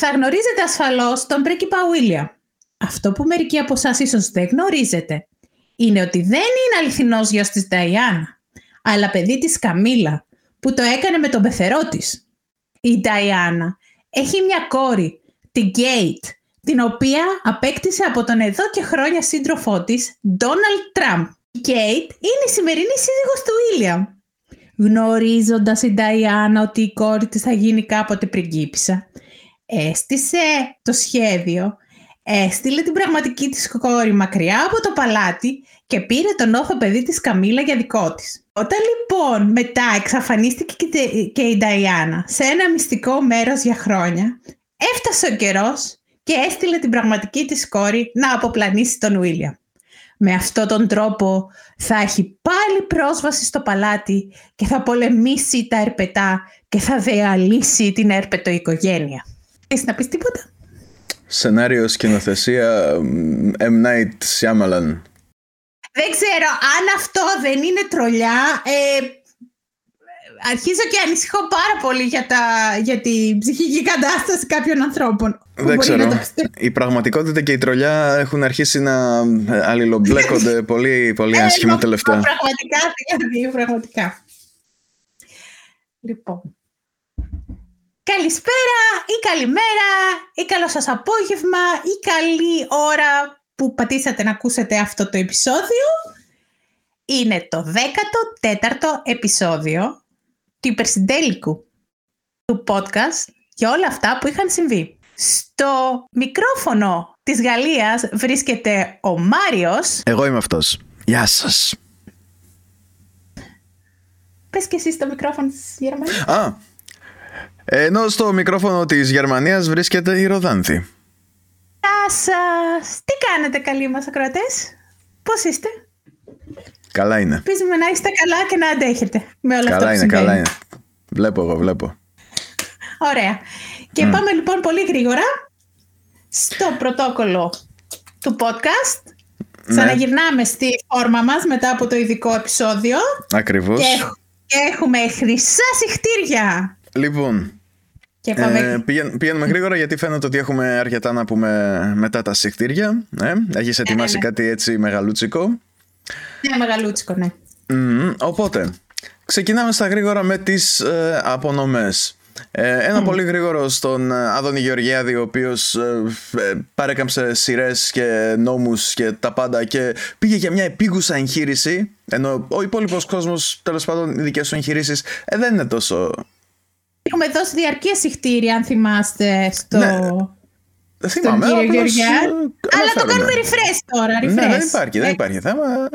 Θα γνωρίζετε ασφαλώς τον πρίγκιπα William. Αυτό που μερικοί από εσάς ίσως δεν γνωρίζετε είναι ότι δεν είναι αληθινός γιος της Νταϊάννα, αλλά παιδί της Καμίλα, που το έκανε με τον πεθερό της. Η Νταϊάννα έχει μια κόρη, την Γκέιτ, την οποία απέκτησε από τον εδώ και χρόνια σύντροφό της, Ντόναλτ Τραμπ. Η Γκέιτ είναι η σημερινή σύζυγος του Βίλιαμ. Γνωρίζοντας η Νταϊάννα ότι η κόρη της θα γίνει κάποτε πριγκίπισσα, έστησε το σχέδιο, έστειλε την πραγματική της κόρη μακριά από το παλάτι και πήρε τον όφο παιδί της Καμίλα για δικό της. Όταν λοιπόν μετά εξαφανίστηκε και η Νταϊάννα σε ένα μυστικό μέρος για χρόνια, έφτασε ο καιρός και έστειλε την πραγματική της κόρη να αποπλανήσει τον Βίλιαμ. Με αυτόν τον τρόπο θα έχει πάλι πρόσβαση στο παλάτι και θα πολεμήσει τα ερπετά και θα διαλύσει την έρπετο οικογένεια. Έχεις να πεις τίποτα; Σενάριο σκηνοθεσία M. Night Shyamalan. Δεν ξέρω αν αυτό δεν είναι τρολιά. Ε, αρχίζω και ανησυχώ πάρα πολύ για, τα, για την ψυχική κατάσταση κάποιων ανθρώπων. Δεν ξέρω. Η πραγματικότητα και η τρολιά έχουν αρχίσει να αλληλομπλέκονται πολύ, πολύ ε, άσχημα τελευταία. Πραγματικά, δηλαδή, πραγματικά. Λοιπόν. Καλησπέρα ή καλημέρα ή καλό σας απόγευμα ή καλή ώρα που πατήσατε να ακούσετε αυτό το επεισόδιο. Είναι το 14ο επεισόδιο του υπερσυντέλικου του podcast για όλα αυτά που είχαν συμβεί. Στο μικρόφωνο της Γαλλίας βρίσκεται ο Μάριος. Εγώ είμαι αυτός. Γεια σας. Πες και εσύ στο μικρόφωνο της Γερμανίας. Α, ενώ στο μικρόφωνο της Γερμανίας βρίσκεται η Ροδάνθη. Γεια σας! Τι κάνετε καλοί μας ακροατές; Πώς είστε; Καλά είναι. Ελπίζουμε να είστε καλά και να αντέχετε με όλα καλά αυτά που είναι, συμβαίνει. Καλά είναι, Βλέπω εγώ, βλέπω. Ωραία. Και mm. πάμε λοιπόν πολύ γρήγορα στο πρωτόκολλο του podcast. Ναι. Ξαναγυρνάμε στη φόρμα μας μετά από το ειδικό επεισόδιο. Ακριβώς. Και, και έχουμε χρυσά συχτήρια. Λοιπόν, ε, πηγαίνουμε γρήγορα γιατί φαίνεται ότι έχουμε αρκετά να πούμε μετά τα συχτήρια. Ε, έχεις ετοιμάσει ναι, ναι. κάτι έτσι μεγαλούτσικο; Ναι, μεγαλούτσικο, ναι. Mm, οπότε, ξεκινάμε στα γρήγορα με τις ε, απονομές. Ε, ένα πολύ γρήγορο στον Άδωνη Γεωργιάδη ο οποίος ε, ε, παρέκαμψε σειρές και νόμους και τα πάντα και πήγε για μια επίγουσα εγχείρηση ενώ ο υπόλοιπος κόσμος τέλος πάντων οι δικές του εγχειρήσεις ε, δεν είναι τόσο Έχουμε δώσει διαρκεία συχτήρια, αν θυμάστε, στο... Ναι. Δεν θυμάμαι, κύριο απλώς, Γεωργιάδη. ε, Αλλά το αναφέρομαι. κάνουμε refresh τώρα, refresh. Ναι, δεν υπάρχει, δεν Ε, υπάρχει θέμα.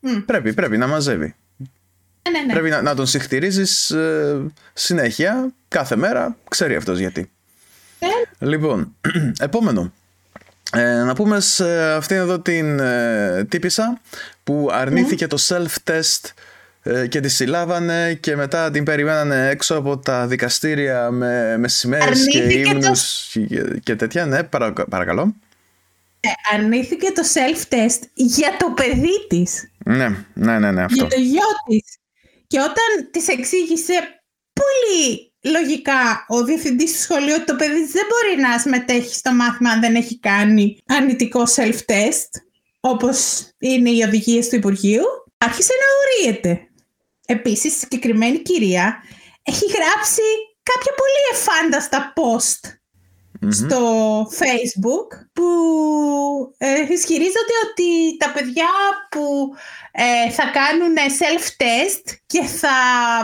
Μμ. Πρέπει, πρέπει να μαζεύει. Ναι, ναι, ναι. Πρέπει να, να τον συχτηρίζεις ε, συνέχεια, κάθε μέρα, ξέρει αυτός γιατί. Ε. Λοιπόν, επόμενο. Ε, να πούμε σε αυτήν εδώ την ε, τύπησα που αρνήθηκε το self-test ε, και τη συλλάβανε και μετά την περιμένανε έξω από τα δικαστήρια με, με σημαίες και Αρνήθηκε το- ύμνους και, και τέτοια. Ναι, παρα, παρακαλώ. Ε, αρνήθηκε το self-test για το παιδί της, Ναι, ναι, ναι, ναι, αυτό. για το γιο της. Και όταν της εξήγησε πολύ λογικά ο διευθυντής του σχολείου ότι το παιδί της δεν μπορεί να συμμετέχει στο μάθημα αν δεν έχει κάνει αρνητικό self-test, όπως είναι οι οδηγίες του Υπουργείου, άρχισε να ορίεται. Επίσης, η συγκεκριμένη κυρία έχει γράψει κάποια πολύ εφάνταστα post στο Facebook που ε, ισχυρίζονται ότι τα παιδιά που ε, θα κάνουν self-test και θα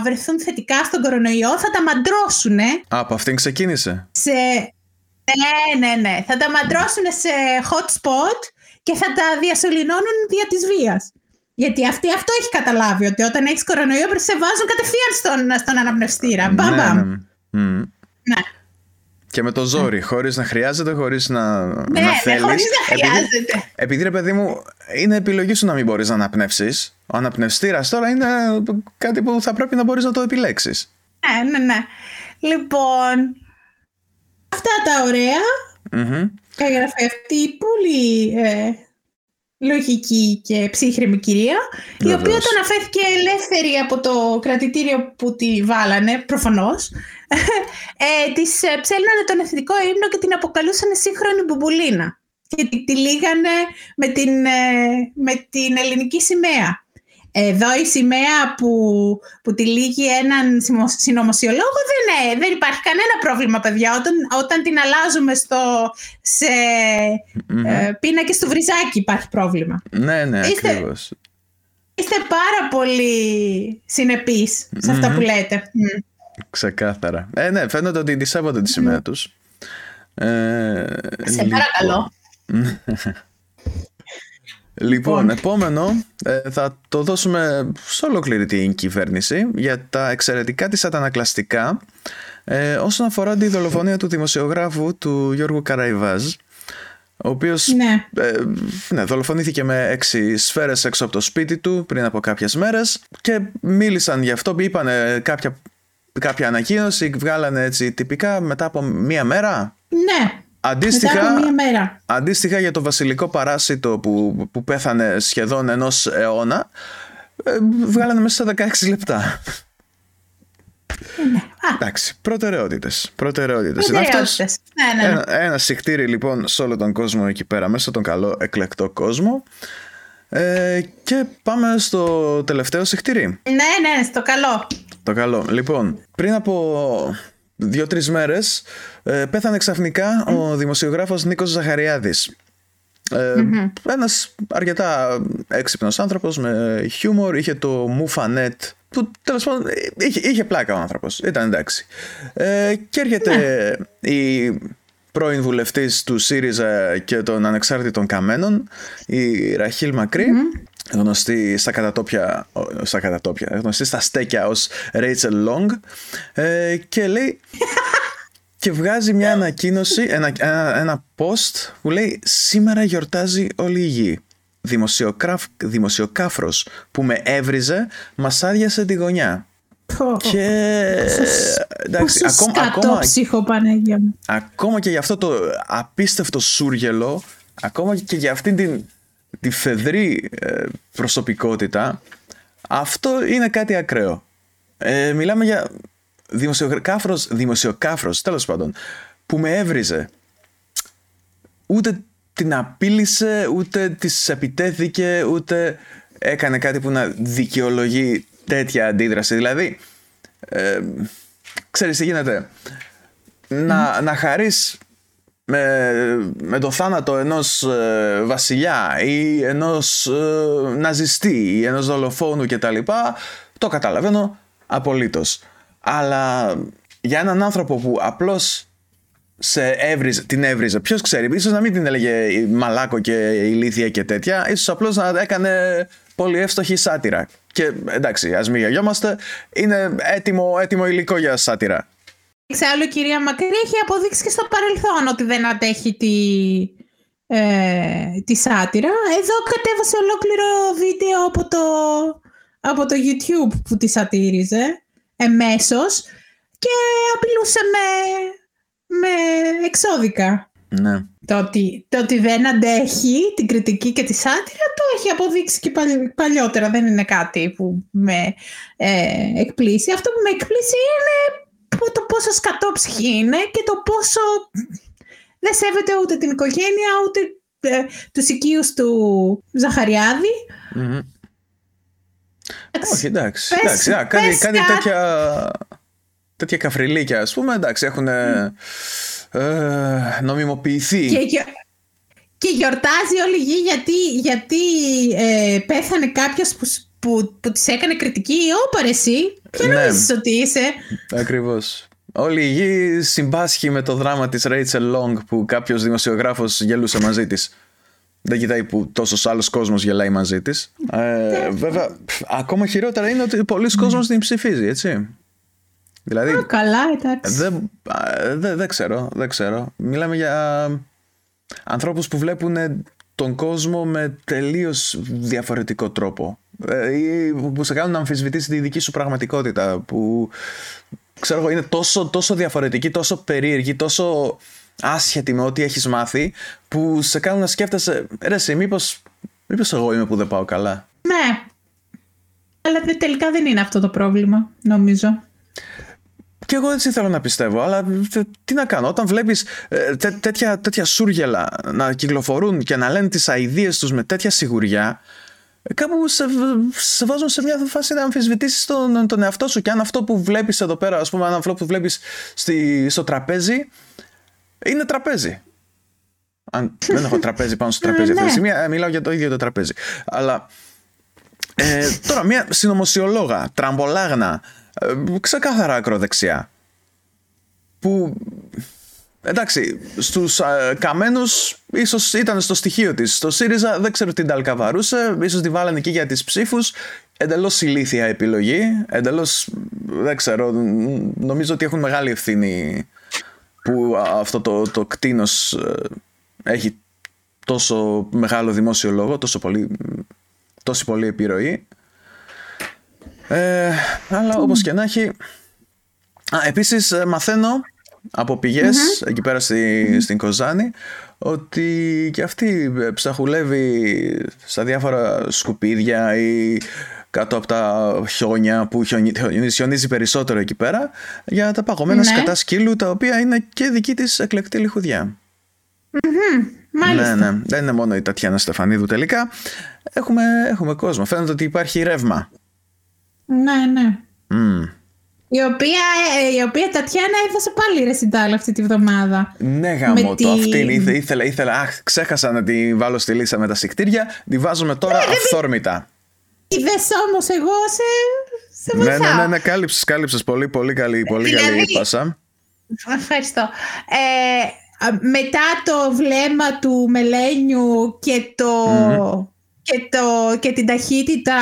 βρεθούν θετικά στον κορονοϊό θα τα μαντρώσουν. Από αυτήν ξεκίνησε. Σε... Ναι, ναι, ναι. Θα τα μαντρώσουν σε hot spot και θα τα διασωληνώνουν δια της βίας. Γιατί αυτή αυτό έχει καταλάβει, ότι όταν έχεις κορονοϊό πρέπει σε βάζουν κατευθείαν στον, στον αναπνευστήρα. Μπαμ, Ναι, μπαμ. ναι. Μμ. Ναι. Και με το ζόρι, χωρίς να χρειάζεται, χωρίς να, Ναι, να ναι, θέλεις. χωρίς να Επειδή- χρειάζεται. Επειδή ρε παιδί μου, είναι επιλογή σου να μην μπορείς να αναπνεύσεις. Ο αναπνευστήρας τώρα είναι κάτι που θα πρέπει να μπορείς να το επιλέξεις. Ναι, ναι, ναι. Λοιπόν, αυτά τα ωραία. Μμμ. Έγραφε αυτή η πολύ ε, λογική και ψύχρεμη κυρία, η Βεβαίως. οποία όταν αναφέρθηκε ελεύθερη από το κρατητήριο που τη βάλανε, προφανώς, ε, της ε, ψέλνανε τον εθνικό ύμνο και την αποκαλούσαν σύγχρονη μπουμπουλίνα. Και τη, τη λίγανε με την, ε, με την ελληνική σημαία. Εδώ η σημαία που, που τη λύγει έναν συμμο- συνωμοσιολόγο δεν, ε, δεν υπάρχει κανένα πρόβλημα, παιδιά. Όταν, όταν την αλλάζουμε στο, σε ε, πίνακες του βρυζάκι υπάρχει πρόβλημα. Ναι, ναι, Είστε- ακριβώς. Είστε πάρα πολύ συνεπείς σε αυτά που λέτε. Μμ. Ξεκάθαρα. Ε, ναι, φαίνεται ότι τη σέβονται τη σημαία τους. Ε, Σε λοιπόν. παρακαλώ. Λοιπόν, επόμενο ε, θα το δώσουμε σε ολόκληρη την κυβέρνηση για τα εξαιρετικά της αντανακλαστικά ε, όσον αφορά τη δολοφονία του δημοσιογράφου του Γιώργου Καραϊβάζ ο οποίος Ναι. ε, ναι, δολοφονήθηκε με έξι σφαίρες έξω από το σπίτι του πριν από κάποιες μέρες και μίλησαν γι' αυτό, είπαν κάποια, κάποια ανακοίνωση, βγάλανε έτσι τυπικά μετά από μία μέρα. Ναι. Αντίστοιχα, Μετά από μία μέρα. Αντίστοιχα για το βασιλικό παράσιτο που, που πέθανε σχεδόν ενός αιώνα ε, βγάλανε μέσα στα 16 λεπτά. Ναι. Α, Εντάξει, προτεραιότητες. Προτεραιότητες. Είναι προτεραιότητες. αυτές. Ναι, ναι, ναι. Ένα, ένα συχτήρι λοιπόν σε όλο τον κόσμο εκεί πέρα, μέσα στον καλό εκλεκτό κόσμο. Ε, και πάμε στο τελευταίο συχτήρι. Ναι, ναι, στο καλό. Το καλό. Λοιπόν, πριν από δύο-τρεις μέρες ε, πέθανε ξαφνικά ο δημοσιογράφος Νίκος Ζαχαριάδης. Ε, Ένας αρκετά έξυπνος άνθρωπος με χιούμορ, είχε το Μουφανέτ που τέλος πάντων είχε, είχε πλάκα ο άνθρωπος, ήταν εντάξει. Ε, και έρχεται η πρώην βουλευτής του ΣΥΡΙΖΑ και των ανεξάρτητων καμένων, η Ραχίλ Μακρύ, γνωστή στα κατατόπια, ο, στα κατατόπια, γνωστή στα στέκια ως Rachel Long ε, και λέει και βγάζει μια ανακοίνωση, ένα, ένα, ένα post που λέει «Σήμερα γιορτάζει όλη η γη». Δημοσιοκράφ, δημοσιοκάφρος που με έβριζε μας άδειασε τη γωνιά. Πω, Και εντάξει, Πόσος ακόμα, σκατό ακόμα, ψυχο Παναγία μου. ακόμα και για αυτό το απίστευτο σούργελο, ακόμα και για αυτήν την, τη φεδρή ε, προσωπικότητα, αυτό είναι κάτι ακραίο. Ε, μιλάμε για δημοσιοκάφρος, δημοσιοκάφρος, τέλος πάντων, που με έβριζε. Ούτε την απείλησε, ούτε της επιτέθηκε, ούτε έκανε κάτι που να δικαιολογεί τέτοια αντίδραση. Δηλαδή, ε, ξέρεις τι γίνεται, να, να χαρείς με, με το θάνατο ενός ε, βασιλιά ή ενός ε, ναζιστή ή ενός δολοφόνου κτλ. Το καταλαβαίνω απολύτως. Αλλά για έναν άνθρωπο που απλώς σε έβριζε, την έβριζε, ποιος ξέρει, ίσως να μην την έλεγε μαλάκο και ηλίθια και τέτοια, ίσως απλώς να έκανε πολύ εύστοχη σάτυρα. Και εντάξει, ας μην γελιόμαστε, είναι έτοιμο, έτοιμο υλικό για σάτυρα. Εξάλλου η κυρία Μακρύ έχει αποδείξει και στο παρελθόν ότι δεν αντέχει τη, ε, τη σάτυρα. Εδώ κατέβασε ολόκληρο βίντεο από το, από το YouTube που τη σατήριζε εμέσως και απειλούσε με, με εξώδικα. Ναι. Το ότι, το ότι δεν αντέχει την κριτική και τη σάτυρα το έχει αποδείξει και παλι- παλιότερα. Δεν είναι κάτι που με ε, εκπλήσει. Αυτό που με εκπλήσει είναι που- το πόσο σκατόψυχη είναι και το πόσο δεν σέβεται ούτε την οικογένεια ούτε ε, τους οικείους του Ζαχαριάδη. Όχι, εντάξει. Πες- εντάξει α, κάτι, πες κάτι κα- τέτοια. τέτοια καφριλίκια, ας πούμε, εντάξει, έχουν ε, νομιμοποιηθεί. Και, και, και γιορτάζει όλη η γη γιατί, γιατί ε, πέθανε κάποιος που, που, που της έκανε κριτική. Ωπα εσύ, ποιο Ναι. νομίζεις ότι είσαι; Ακριβώς. Όλη η γη συμπάσχει με το δράμα της Rachel Long που κάποιος δημοσιογράφος γελούσε μαζί της. Δεν κοιτάει που τόσος άλλος κόσμος γελάει μαζί της. Ε, βέβαια, πφ, ακόμα χειρότερα είναι ότι πολλοί κόσμος την ψηφίζει, έτσι. Δηλαδή, Α, καλά, εντάξει. δεν, α, δεν, δεν ξέρω, δεν ξέρω. Μιλάμε για ανθρώπους που βλέπουν τον κόσμο με τελείως διαφορετικό τρόπο. Ε, ή που σε κάνουν να αμφισβητήσει τη δική σου πραγματικότητα. Που ξέρω εγώ είναι τόσο, τόσο διαφορετική, τόσο περίεργη, τόσο άσχετη με ό,τι έχεις μάθει που σε κάνουν να σκέφτεσαι ρε εσύ μήπως, μήπως εγώ είμαι που δεν πάω καλά. Ναι. Αλλά τε- τελικά δεν είναι αυτό το πρόβλημα, νομίζω. Και εγώ έτσι θέλω να πιστεύω, αλλά τε- τι να κάνω. Όταν βλέπεις ε, τέ- τέτοια, τέτοια σούργελα να κυκλοφορούν και να λένε τις αηδίες τους με τέτοια σιγουριά, ε, κάπου σε, σε βάζουν σε μια φάση να αμφισβητήσεις τον, τον εαυτό σου. Και αν αυτό που βλέπεις εδώ πέρα, ας πούμε, αν αυτό που βλέπεις στη, στο τραπέζι, είναι τραπέζι. Αν, δεν έχω τραπέζι πάνω στο τραπέζι αυτή τη στιγμή, ε, μιλάω για το ίδιο το τραπέζι. Αλλά ε, τώρα, μια συνωμοσιολόγα, τραμπολάγνα, ε, ξεκάθαρα ακροδεξιά. Που εντάξει, στους ε, καμένους ίσως ήταν στο στοιχείο της. Στο ΣΥΡΙΖΑ δεν ξέρω τι ταλκαβαρούσε, ίσως τη βάλανε εκεί για τις ψήφους. Εντελώς ηλίθια επιλογή, εντελώς δεν ξέρω, ν- νομίζω ότι έχουν μεγάλη ευθύνη που α, αυτό το, το κτίνος ε, έχει τόσο μεγάλο δημόσιο λόγο, τόσο πολύ, τόση πολύ επιρροή. Ε, αλλά όπως και να έχει... Α, επίσης ε, μαθαίνω από πηγες εκεί πέρα στη, στην Κοζάνη ότι και αυτή ε, ψαχουλεύει στα διάφορα σκουπίδια ή κάτω από τα χιόνια που χιονι- χιονι- χιονίζει περισσότερο εκεί πέρα για τα παγωμένα Ναι. σκατά σκύλου τα οποία είναι και δική της εκλεκτή λιχουδιά. Μάλιστα. Ναι, ναι. Δεν είναι μόνο η Τατιάνα Στεφανίδου τελικά. Έχουμε, έχουμε κόσμο. Φαίνεται ότι υπάρχει ρεύμα. Ναι, ναι. Μμ. Η οποία, ε, η οποία Τατιάνα έδωσε πάλι ρεσιντάλ αυτή τη βδομάδα. Ναι, γάμο Με το. τη- Αυτήν ήθε- ήθελα, ήθελα. Αχ, ξέχασα να τη βάλω στη λίστα με τα σικτήρια. Τη βάζουμε τώρα αυθόρμητα. Είδε όμως εγώ σε, σε Ναι, βοηθάω. ναι, ναι, ναι, κάλυψες, κάλυψες πολύ, πολύ καλή, πολύ Δηλαδή- καλή πάσα. Ευχαριστώ. Ε, α, μετά το βλέμμα του Μελένιου και, το, και, το, και την ταχύτητα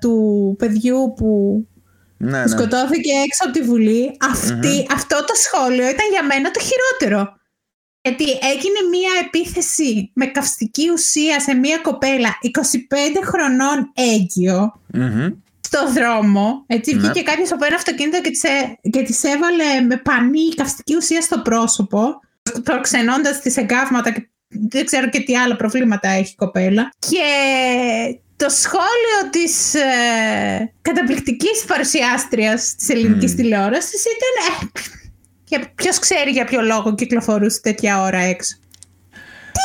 του παιδιού που Ναι, που ναι. σκοτώθηκε έξω από τη Βουλή, αυτή, αυτό το σχόλιο ήταν για μένα το χειρότερο. Γιατί έγινε μία επίθεση με καυστική ουσία σε μία κοπέλα 25 χρονών έγκυο Μμμ. στο δρόμο. Έτσι, Ναι. βγήκε κάποιος από ένα αυτοκίνητο και της, έ- και της έβαλε με πανί καυστική ουσία στο πρόσωπο, προξενώντας τις εγκάβματα και δεν ξέρω και τι άλλα προβλήματα έχει η κοπέλα. Και το σχόλιο της ε, καταπληκτικής παρουσιάστριας της ελληνικής τηλεόρασης ήταν ε, και ποιος ξέρει για ποιο λόγο κυκλοφορούσε τέτοια ώρα έξω. Τι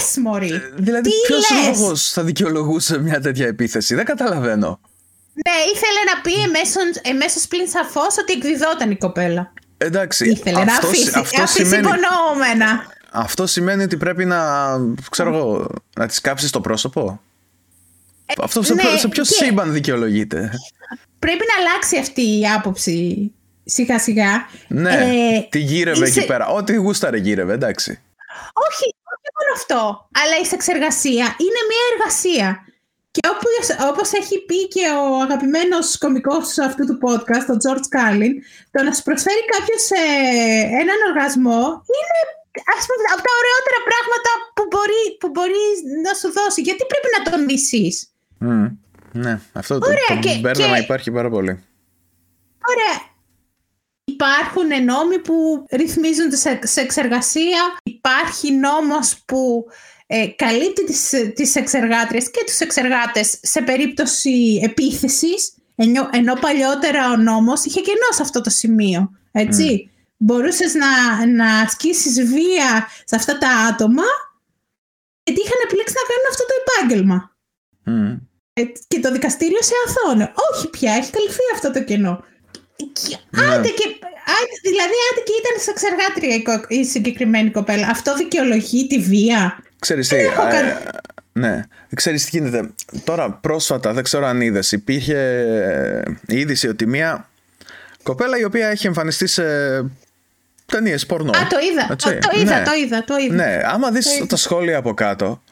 λες μωρή! Δηλαδή, τι ποιος λες; λόγος θα δικαιολογούσε μια τέτοια επίθεση, δεν καταλαβαίνω. Ναι, ήθελε να πει εμέσως, εμέσως πλην σαφώς ότι εκδιδόταν η κοπέλα. Εντάξει, Ήθελε να αυτό, αφήσει, αυτό, αφήσει σημαίνει, υπονοούμενα. αυτό σημαίνει ότι πρέπει να, ξέρω εγώ, να της κάψεις το πρόσωπο; αυτό σε, ναι, ποιο- σε ποιο και- σύμπαν δικαιολογείται; Πρέπει να αλλάξει αυτή η άποψη σιγά σιγά. Ναι, Ε, τι γύρευε είσαι- εκεί πέρα. Ό,τι γούσταρε γύρευε, εντάξει. Όχι, όχι μόνο αυτό. Αλλά η σεξεργασία είναι μια εργασία. Και όπως, όπως έχει πει και ο αγαπημένος κωμικός αυτού του podcast, ο George Carlin, το να σου προσφέρει κάποιος ε, έναν οργασμό είναι ας πούμε, από τα ωραιότερα πράγματα που μπορεί, που μπορεί να σου δώσει. Γιατί πρέπει να τον μισείς; Μμ. Ναι, αυτό το, Ωραία, το και- μπέρδεμα και- υπάρχει πάρα πολύ. Ωραία. Υπάρχουν νόμοι που ρυθμίζουν τη σε- σεξεργασία. Υπάρχει νόμος που ε, καλύπτει τις, τις εξεργάτριες και τους εξεργάτες σε περίπτωση επίθεσης, ενώ, ενώ παλιότερα ο νόμος είχε κενό σε αυτό το σημείο. Έτσι. Μπορούσες να, να ασκήσεις βία σε αυτά τα άτομα γιατί είχαν επιλέξει να κάνουν αυτό το επάγγελμα. Μμ. Ε, και το δικαστήριο σε αθώνε. Όχι πια, έχει καλυφθεί αυτό το κενό. Και, Ναι. άντε και α, δηλαδή, άντε και ήταν σε εξεργάτρια η, κο- η συγκεκριμένη κοπέλα. Αυτό δικαιολογεί τη βία. Ξέρεις τι, Δεν έχω ε, κα- ναι, ξέρεις τι γίνεται. Τώρα πρόσφατα, δεν ξέρω αν είδες, υπήρχε ε, η είδηση ότι μια κοπέλα η οποία έχει εμφανιστεί σε ταινίες πορνό. Α, το είδα. Έτσι, Το, το είδα, ναι. το είδα, το είδα. Ναι, άμα δεις Το είδα. τα σχόλια από κάτω.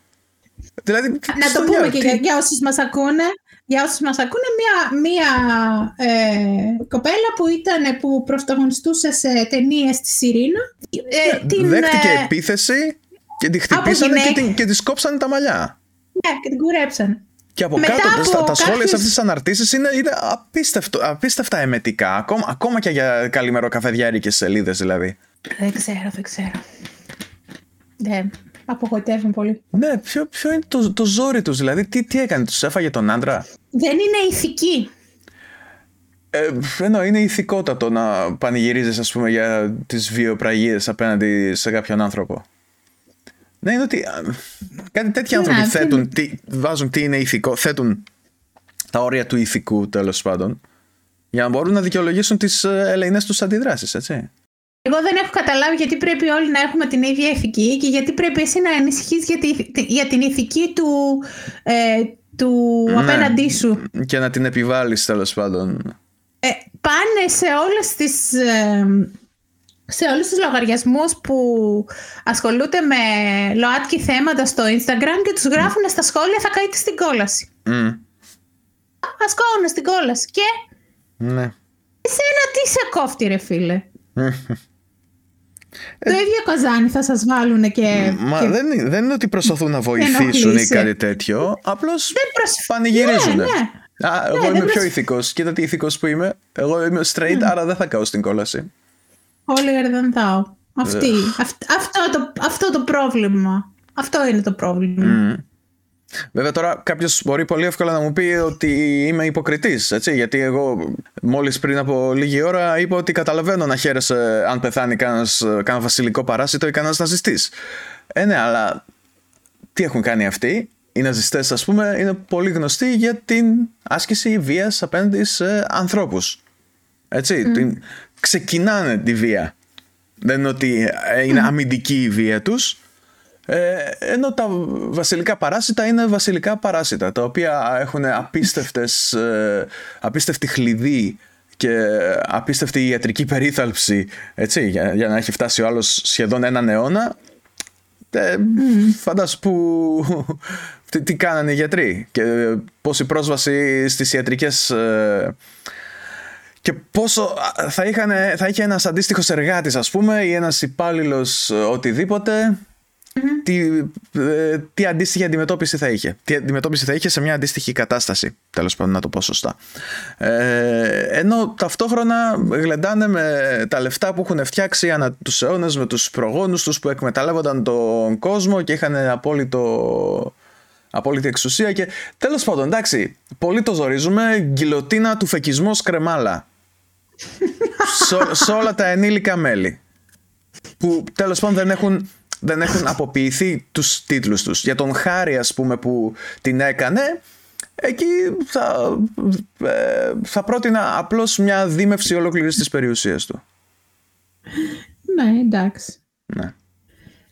Δηλαδή, Να στο το πούμε διάλογο, και τι- για, για όσους μας ακούνε. Για όσους μας ακούνε, μία, μία ε, κοπέλα που ήταν, που πρωταγωνιστούσε σε ταινίες στη Σιρήνα. Ε, την, δέχτηκε ε, επίθεση και τη χτυπήσανε και, γυναίκα. την, και της κόψανε τα μαλλιά. Ναι, και την κουρέψαν. Και από Μετά κάτω από στα, τα σχόλια σε κάποιους- αυτές τις αναρτήσεις είναι, είναι απίστευτο, απίστευτα εμετικά. Ακόμα, ακόμα και για καλημερό καφεδιάρικες σελίδες δηλαδή. Δεν ξέρω, δεν ξέρω. Δεν, απογοητεύουν πολύ. Ναι, ποιο, ποιο είναι το, το ζόρι τους, δηλαδή τι, τι έκανε, τους έφαγε τον άντρα; Δεν είναι ηθική. Ε, ενώ είναι ηθικότατο να πανηγυρίζεις ας πούμε για τις βιοπραγίες απέναντι σε κάποιον άνθρωπο. Ναι, είναι ότι α, κάτι τέτοιοι Ναι, άνθρωποι αυτό θέτουν, τι, βάζουν τι είναι ηθικό, θέτουν τα όρια του ηθικού τέλος πάντων για να μπορούν να δικαιολογήσουν τις ε, ελεηνές τους αντιδράσεις, έτσι. Εγώ δεν έχω καταλάβει γιατί πρέπει όλοι να έχουμε την ίδια ηθική και γιατί πρέπει εσύ να ανησυχείς για, τη- για την ηθική του, ε, του Ναι. απέναντί σου. Και να την επιβάλλεις τέλος πάντων. Ε, πάνε σε όλες τις... ε, σε όλους τους λογαριασμούς που ασχολούνται με ΛΟΑΤΚΙ θέματα στο Instagram και τους γράφουν στα σχόλια θα καείτε στην κόλαση. Μμ, Ας κόβουν στην κόλαση. Και ναι. εσένα τι σε κόφτει ρε φίλε. Το ίδιο καζάνι θα σας βάλουν και... Μα και... δεν, είναι- δεν είναι ότι προσπαθούν να βοηθήσουν ή ενοχλείσαι. κάτι τέτοιο. Απλώς Δεν προσ- πανηγυρίζουν. Ναι, ναι. Α, εγώ Ναι, είμαι δεν πιο προσ- ηθικός. Κοίτα τι ηθικός που είμαι. Εγώ είμαι straight, άρα δεν θα κάω στην κόλαση. Όλοι ερδανθάω. Αυτή. Αυτ- αυτό, το, αυτό το πρόβλημα. Αυτό είναι το πρόβλημα. Βέβαια τώρα κάποιος μπορεί πολύ εύκολα να μου πει ότι είμαι υποκριτής, έτσι, γιατί εγώ μόλις πριν από λίγη ώρα είπα ότι καταλαβαίνω να χαίρεσαι αν πεθάνει κανένας, κανένα βασιλικό παράσιτο ή κανένας ναζιστής. Ε, ναι, αλλά τι έχουν κάνει αυτοί; Οι ναζιστές ας πούμε είναι πολύ γνωστοί για την άσκηση βίας απέναντι σε ανθρώπους. Έτσι, την, ξεκινάνε τη βία. Δεν είναι ότι ε, είναι αμυντική η βία τους. Ε, ενώ τα βασιλικά παράσιτα είναι βασιλικά παράσιτα, τα οποία έχουν απίστευτες, ε, απίστευτη χλειδί και απίστευτη ιατρική περίθαλψη, έτσι, για, για να έχει φτάσει ο άλλος σχεδόν έναν αιώνα. Ε, Φαντάσου που, τι, τι κάνανε οι γιατροί και πόση πρόσβαση στις ιατρικές ε, και πόσο α, θα, είχαν, θα είχε ένας αντίστοιχος εργάτης ας πούμε ή ένας υπάλληλος ε, οτιδήποτε τι, ε, τι αντίστοιχη αντιμετώπιση θα είχε. Τι αντιμετώπιση θα είχε σε μια αντίστοιχη κατάσταση. Τέλος πάντων, να το πω σωστά. Ε, ενώ ταυτόχρονα γλεντάνε με τα λεφτά που έχουν φτιάξει ανά τους αιώνες με τους προγόνους τους που εκμεταλλεύονταν τον κόσμο και είχαν απόλυτο. Απόλυτη εξουσία και τέλος πάντων εντάξει πολύ το ζορίζουμε γκυλοτίνα του φεκισμού σκρεμάλα σε, σε όλα τα ενήλικα μέλη που τέλος πάντων δεν έχουν, δεν έχουν αποποιηθεί τους τίτλους τους. Για τον Χάρη ας πούμε που την έκανε, εκεί θα, ε, θα πρότεινα απλώς μια δίμευση ολόκληρης της περιουσίας του. Ναι, εντάξει. Ναι.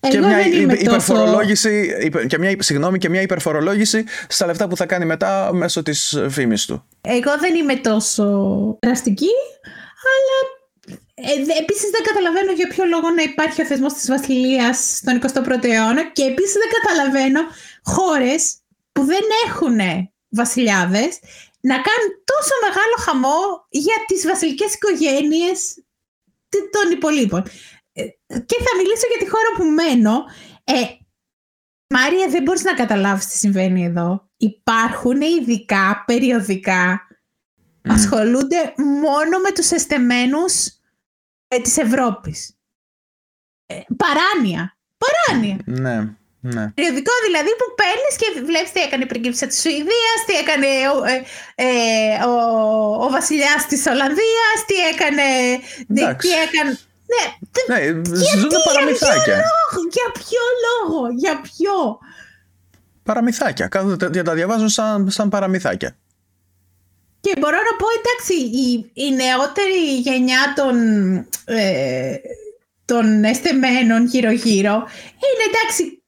Εγώ και μια δεν είμαι υπε- τόσο... υπερφορολόγηση, υπε- και μια, συγγνώμη, και μια υπερφορολόγηση στα λεφτά που θα κάνει μετά μέσω της φήμης του. Εγώ δεν είμαι τόσο δραστική, αλλά ε, δε- επίσης δεν καταλαβαίνω για ποιο λόγο να υπάρχει ο θεσμός της βασιλείας στον 21ο αιώνα και επίσης δεν καταλαβαίνω χώρες που δεν έχουν βασιλιάδες να κάνουν τόσο μεγάλο χαμό για τις βασιλικές οικογένειες τε- των υπολείπων. Ε, Και θα μιλήσω για τη χώρα που μένω. Ε, Μάρια, δεν μπορείς να καταλάβεις τι συμβαίνει εδώ. Υπάρχουν ειδικά περιοδικά ασχολούνται μόνο με τους εστεμένους ε, της Ευρώπης. Ε, παράνοια. Παράνοια. Ναι, ναι. Περιοδικό δηλαδή που παίρνεις και βλέπεις τι έκανε η πριγκίψα της Σουηδίας, τι έκανε ο, ε, ε, ο, ο βασιλιάς της Ολλανδίας, τι έκανε... Τι, Εντάξει. τι έκανε... Ναι, τε- Ναι, γιατί, ζουν για ποιο παραμυθάκια. λόγο, για ποιο λόγο, για ποιο; Παραμυθάκια. Κάθονται και τα διαβάζουν σαν, σαν παραμυθάκια. Και Και μπορώ να πω, εντάξει, η, η νεότερη γενιά των, ε, των εστεμένων γύρω-γύρω είναι εντάξει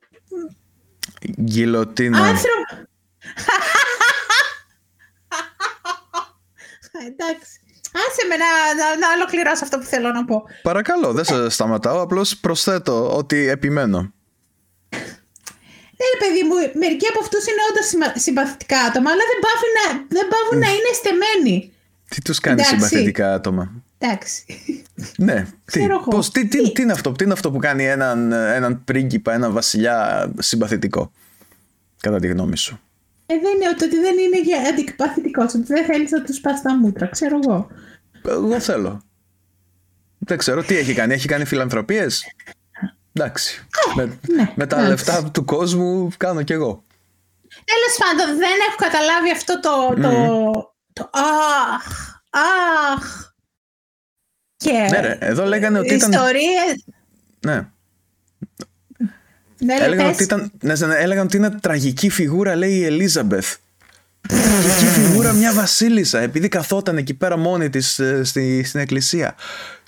Γκυλοτίνα. άνθρωπο. εντάξει. Άσε με να, να, να ολοκληρώσω αυτό που θέλω να πω. Παρακαλώ, δεν σε σταματάω. Απλώς προσθέτω ότι επιμένω. Ναι, ρε παιδί μου, μερικοί από αυτούς είναι όντως συμπαθητικά άτομα, αλλά δεν πάβουν να, δεν πάβουν να είναι στεμένοι. Τι τους κάνει Εντάξει. συμπαθητικά άτομα; Εντάξει. Ναι, τι, Ξέρω εγώ. πώς, τι, τι, Τι; τι είναι αυτό, τι είναι αυτό που κάνει έναν, έναν πρίγκιπα, έναν βασιλιά συμπαθητικό, κατά τη γνώμη σου; Ε, δεν είναι ότι δεν είναι για αντιπαθητικό, ότι δεν θέλεις να τους πας τα μούτρα, ξέρω εγώ. Εγώ θέλω. Δεν ξέρω τι έχει κάνει. Έχει κάνει φιλανθρωπίες; Εντάξει. Με, ναι, με τα εντάξει. λεφτά του κόσμου κάνω κι εγώ. Τέλος πάντων, δεν έχω καταλάβει αυτό το. το, το αχ, αχ. Και Ναι, ρε, εδώ λέγανε ότι ήταν. ιστορίες... Ναι. Ναι, Έλεγαν πες. ότι, ήταν, ναι, ναι, έλεγαν ότι είναι τραγική φιγούρα, λέει η Ελίζαμπεθ. Τραγική φιγούρα μια βασίλισσα, επειδή καθόταν εκεί πέρα μόνη της ε, στη, στην εκκλησία.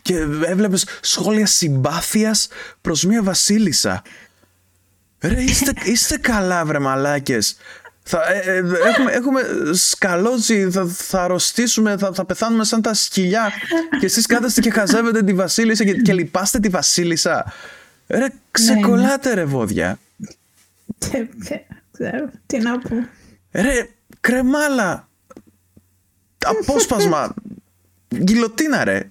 Και έβλεπες σχόλια συμπάθειας προς μια βασίλισσα. Ρε, είστε, είστε καλά βρε μαλάκες. Θα, ε, ε, έχουμε, έχουμε σκαλώσει, θα, θα αρρωστήσουμε, θα, θα πεθάνουμε σαν τα σκυλιά και εσείς κάθεστε και χαζεύετε τη βασίλισσα και, και λυπάστε τη βασίλισσα. Ρε, ξεκολλάτε ρε βόδια. Δεν δεν ξέρω τι να πω. Ρε, κρεμάλα. Απόσπασμα. Γκυλοτίνα ρε.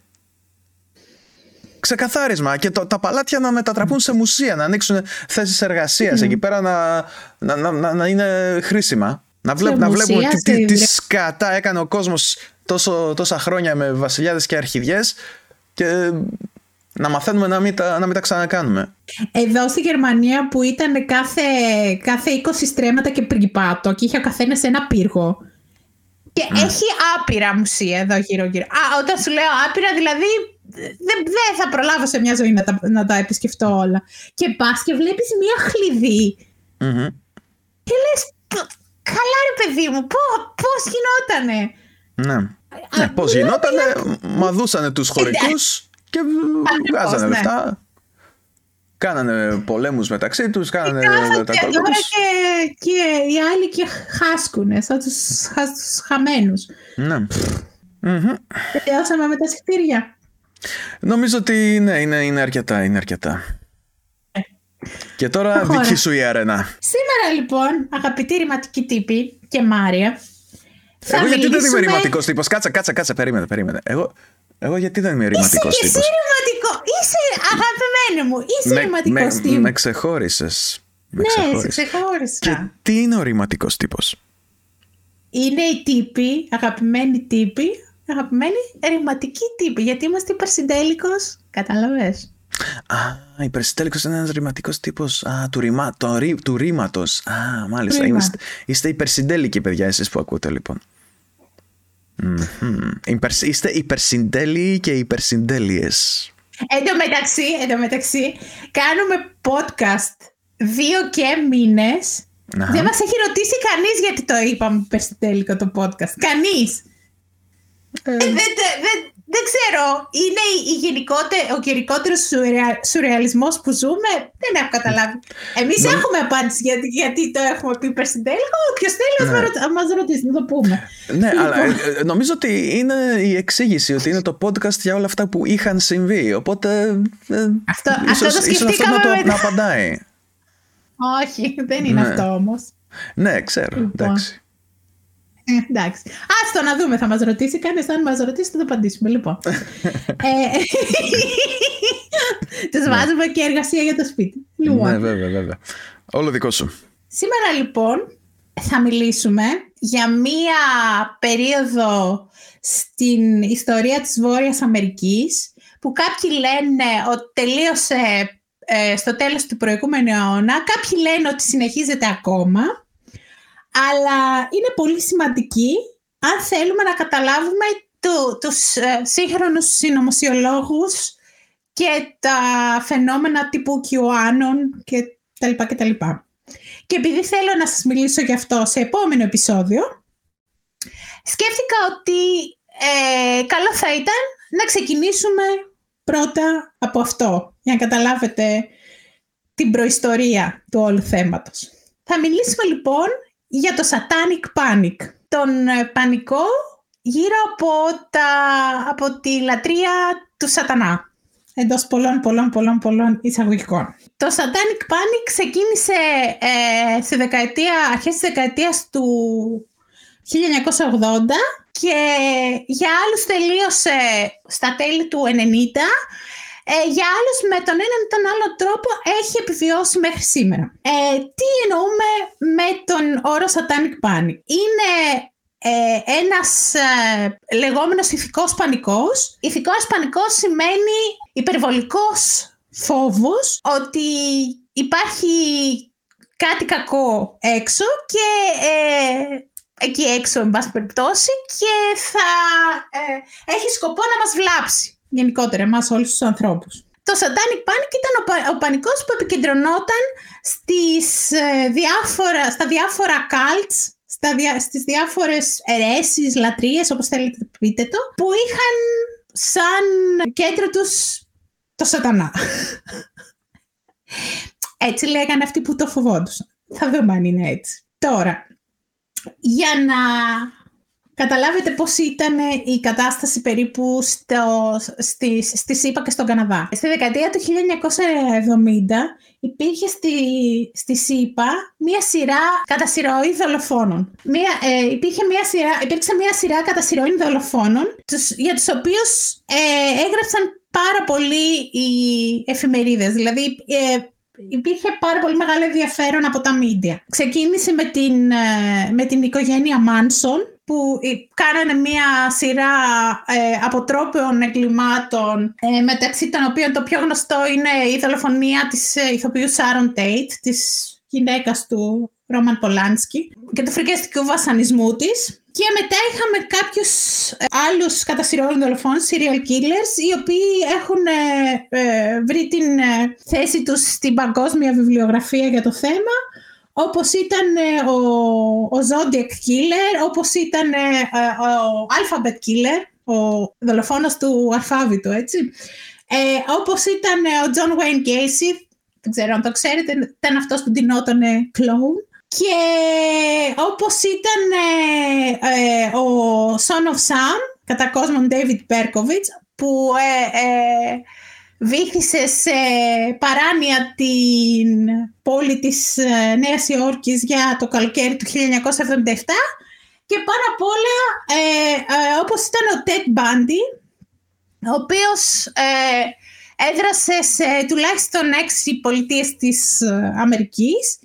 Ξεκαθάρισμα και το, τα παλάτια να μετατραπούν σε μουσεία, να ανοίξουν θέσεις εργασίας εκεί πέρα να, να, να, να, να είναι χρήσιμα. Να, βλέπ, να μουσεία, βλέπουμε τι, τι, σε τι βιβλία- σκατά έκανε ο κόσμος τόσο, τόσα χρόνια με βασιλιάδες και αρχιδιές και να μαθαίνουμε να μην τα, να μην τα ξανακάνουμε. Εδώ στη Γερμανία που ήταν κάθε, κάθε 20 στρέμματα και πριγκιπάτο και είχε ο καθένας ένα πύργο. Και έχει άπειρα μουσεία εδώ γύρω-γύρω. Α, όταν σου λέω άπειρα, δηλαδή δεν, δεν θα προλάβω σε μια ζωή να τα, να τα επισκεφτώ όλα. Και πας και βλέπεις μια χλειδί Μμμ. και λες. Καλά, ρε παιδί μου, πώς γινότανε; Ναι. ναι πώς γινότανε, μαδούσανε τους χωρικούς και βγάζανε ναι. λεφτά. Κάνανε πολέμους μεταξύ τους, κάνανε Κάθονται τα τώρα κόλπα τους. και, και οι άλλοι και χάσκουνε, σαν τους, σαν τους χαμένους. Ναι. Μμμ. Τελειώσαμε με τα συχτήρια. Νομίζω ότι ναι, είναι, είναι αρκετά, είναι αρκετά. Και τώρα Προχώρα. δική σου η αρένα. Σήμερα λοιπόν, αγαπητοί ρηματικοί τύποι και Μάρια, θα Εγώ γιατί δεν είμαι μιλήσουμε- ρηματικός τύπος; Κάτσε, κάτσε, κάτσε, περίμενε, περίμενε. Εγώ, εγώ γιατί δεν είμαι Είσαι ρηματικός και εσύ τύπος; ρηματικό. Είσαι αγαπημένη μου. Είσαι Με, ρηματικός με, τύπος. με ξεχώρισες. Με ναι, σε ξεχώρισες. ξεχώρισα. Και τι είναι ο ρηματικός τύπος; Είναι οι τύποι, αγαπημένοι τύποι, αγαπημένοι ρηματικοί τύποι. Γιατί είμαστε υπερσυντέλικος, καταλαβες. Α, υπερσυντέλικος είναι ένας ρηματικό τύπος. Α, του, ρημα, το, ρη- του ρήματος. Α, μάλιστα. Ρήμα. Είστε, είστε υπερσυντέλικοι, παιδιά, εσείς που ακούτε λοιπόν. Μμμ. Υπερ- είστε υπερσυντέλειοι και υπερσυντέλειες. Εν τω μεταξύ, εν τω μεταξύ, κάνουμε podcast δύο και μήνες. Αχα. Δεν μας έχει ρωτήσει κανείς γιατί το είπαμε υπερσυντέλικο το podcast. Κανείς. Ε, δεν, δεν, δεν- δεν ξέρω. Είναι η, η γενικότε- ο γενικότερος σουρεαλισμός που ζούμε. Δεν έχω καταλάβει. Εμείς Νομ- έχουμε απάντηση γιατί, γιατί το έχουμε πει υπερσυντέλικο. Όποιος θέλει ας Ναι. με ρωτα- μας ρωτήσει, να το πούμε. Ναι, Λοιπόν. αλλά ε, ε, νομίζω ότι είναι η εξήγηση ότι είναι το podcast για όλα αυτά που είχαν συμβεί. Οπότε. ε, Αυτό- ίσως- αυτό το ίσως αυτό σκεφτήκαμε να, το, μετά. να απαντάει. Όχι, δεν είναι Ναι. αυτό όμως. Ναι, ξέρω. Λοιπόν. Εντάξει. Ε, εντάξει. Άστο να δούμε, θα μας ρωτήσει κανείς. Αν μας ρωτήσει, θα το απαντήσουμε. Λοιπόν. ε, τους βάζουμε και εργασία για το σπίτι. Λοιπόν, Ναι, βέβαια, βέβαια. Όλο δικό σου. σήμερα λοιπόν θα μιλήσουμε για μία περίοδο στην ιστορία της Βόρειας Αμερικής που κάποιοι λένε ότι τελείωσε ε, στο τέλος του προηγούμενου αιώνα, κάποιοι λένε ότι συνεχίζεται ακόμα, αλλά είναι πολύ σημαντική αν θέλουμε να καταλάβουμε το, τους ε, σύγχρονους συνωμοσιολόγους και τα φαινόμενα τύπου QAnon και τα λοιπά και τα λοιπά. Και επειδή θέλω να σας μιλήσω γι' αυτό σε επόμενο επεισόδιο, σκέφτηκα ότι ε, καλό θα ήταν να ξεκινήσουμε πρώτα από αυτό, για να καταλάβετε την προϊστορία του όλου θέματος. Θα μιλήσουμε λοιπόν για το Satanic Panic, τον ε, πανικό γύρω από, τα, από τη λατρεία του σατανά. Εντός πολλών, πολλών, πολλών, πολλών εισαγωγικών. Το Satanic Panic ξεκίνησε ε, στη δεκαετία, αρχές της δεκαετίας του 1980 και για άλλους τελείωσε στα τέλη του 90 ε, για άλλους με τον έναν ή τον άλλο τρόπο έχει επιβιώσει μέχρι σήμερα. Ε, τι εννοούμε με τον όρο Satanic Panic; Είναι ε, ένας ε, λεγόμενος ηθικός πανικός. Ηθικός πανικός σημαίνει υπερβολικός φόβος ότι υπάρχει κάτι κακό έξω και ε, εκεί έξω, εν πάση περιπτώσει, και θα ε, έχει σκοπό να μας βλάψει γενικότερα εμάς όλους τους ανθρώπους. Το Satanic Panic ήταν ο, ο πανικός που επικεντρωνόταν στις, ε, διάφορα, στα διάφορα cults, στα διά, στις διάφορες αιρέσεις, λατρείες, όπως θέλετε πείτε το, που είχαν σαν κέντρο τους το σατανά. έτσι λέγανε αυτοί που το φοβόντουσαν. Θα δούμε αν είναι έτσι. Τώρα, για να καταλάβετε πώς ήταν η κατάσταση περίπου στο, στη, στη ΣΥΠΑ και στον Καναδά. Στη δεκαετία του 1970 υπήρχε στη, στη ΣΥΠΑ μία σειρά κατά σειροή δολοφόνων. Μία, ε, υπήρχε μία σειρά, υπήρξε μία σειρά κατά σειροή δολοφόνων τους, για τους οποίους ε, έγραψαν πάρα πολύ οι εφημερίδες. Δηλαδή ε, υπήρχε πάρα πολύ μεγάλο ενδιαφέρον από τα μίντια. Ξεκίνησε με την, ε, με την οικογένεια Μάνσον που κάνανε μία σειρά ε, αποτρόπαιων εγκλημάτων ε, μεταξύ των οποίων το πιο γνωστό είναι η δολοφονία της ε, ηθοποιού Σάρον Τέιτ, της γυναίκας του Ρόμαν Πολάνσκι και του φρικιαστικού βασανισμού της. Και μετά είχαμε κάποιους ε, άλλους κατά σειρών δολοφόνους, serial killers, οι οποίοι έχουν ε, ε, βρει την θέση τους στην παγκόσμια βιβλιογραφία για το θέμα, όπως ήταν ο, ο Zodiac Killer, όπως ήταν ο Alphabet Killer, ο δολοφόνος του αλφάβητου, έτσι. όπως ήταν ο John Wayne Gacy, δεν ξέρω αν το ξέρετε, ήταν αυτός που ντυνότανε clone. Και όπως ήταν ε, ε, ο Son of Sam, κατά κόσμον David Berkovich, που ε, ε, βήθησε σε παράνοια την πόλη της ε, Νέας Υόρκης για το καλοκαίρι του 1977 και πάνω απ' όλα όπως ήταν ο Ted Bundy, ο οποίος έδρασε σε τουλάχιστον έξι πολιτείες της Αμερικής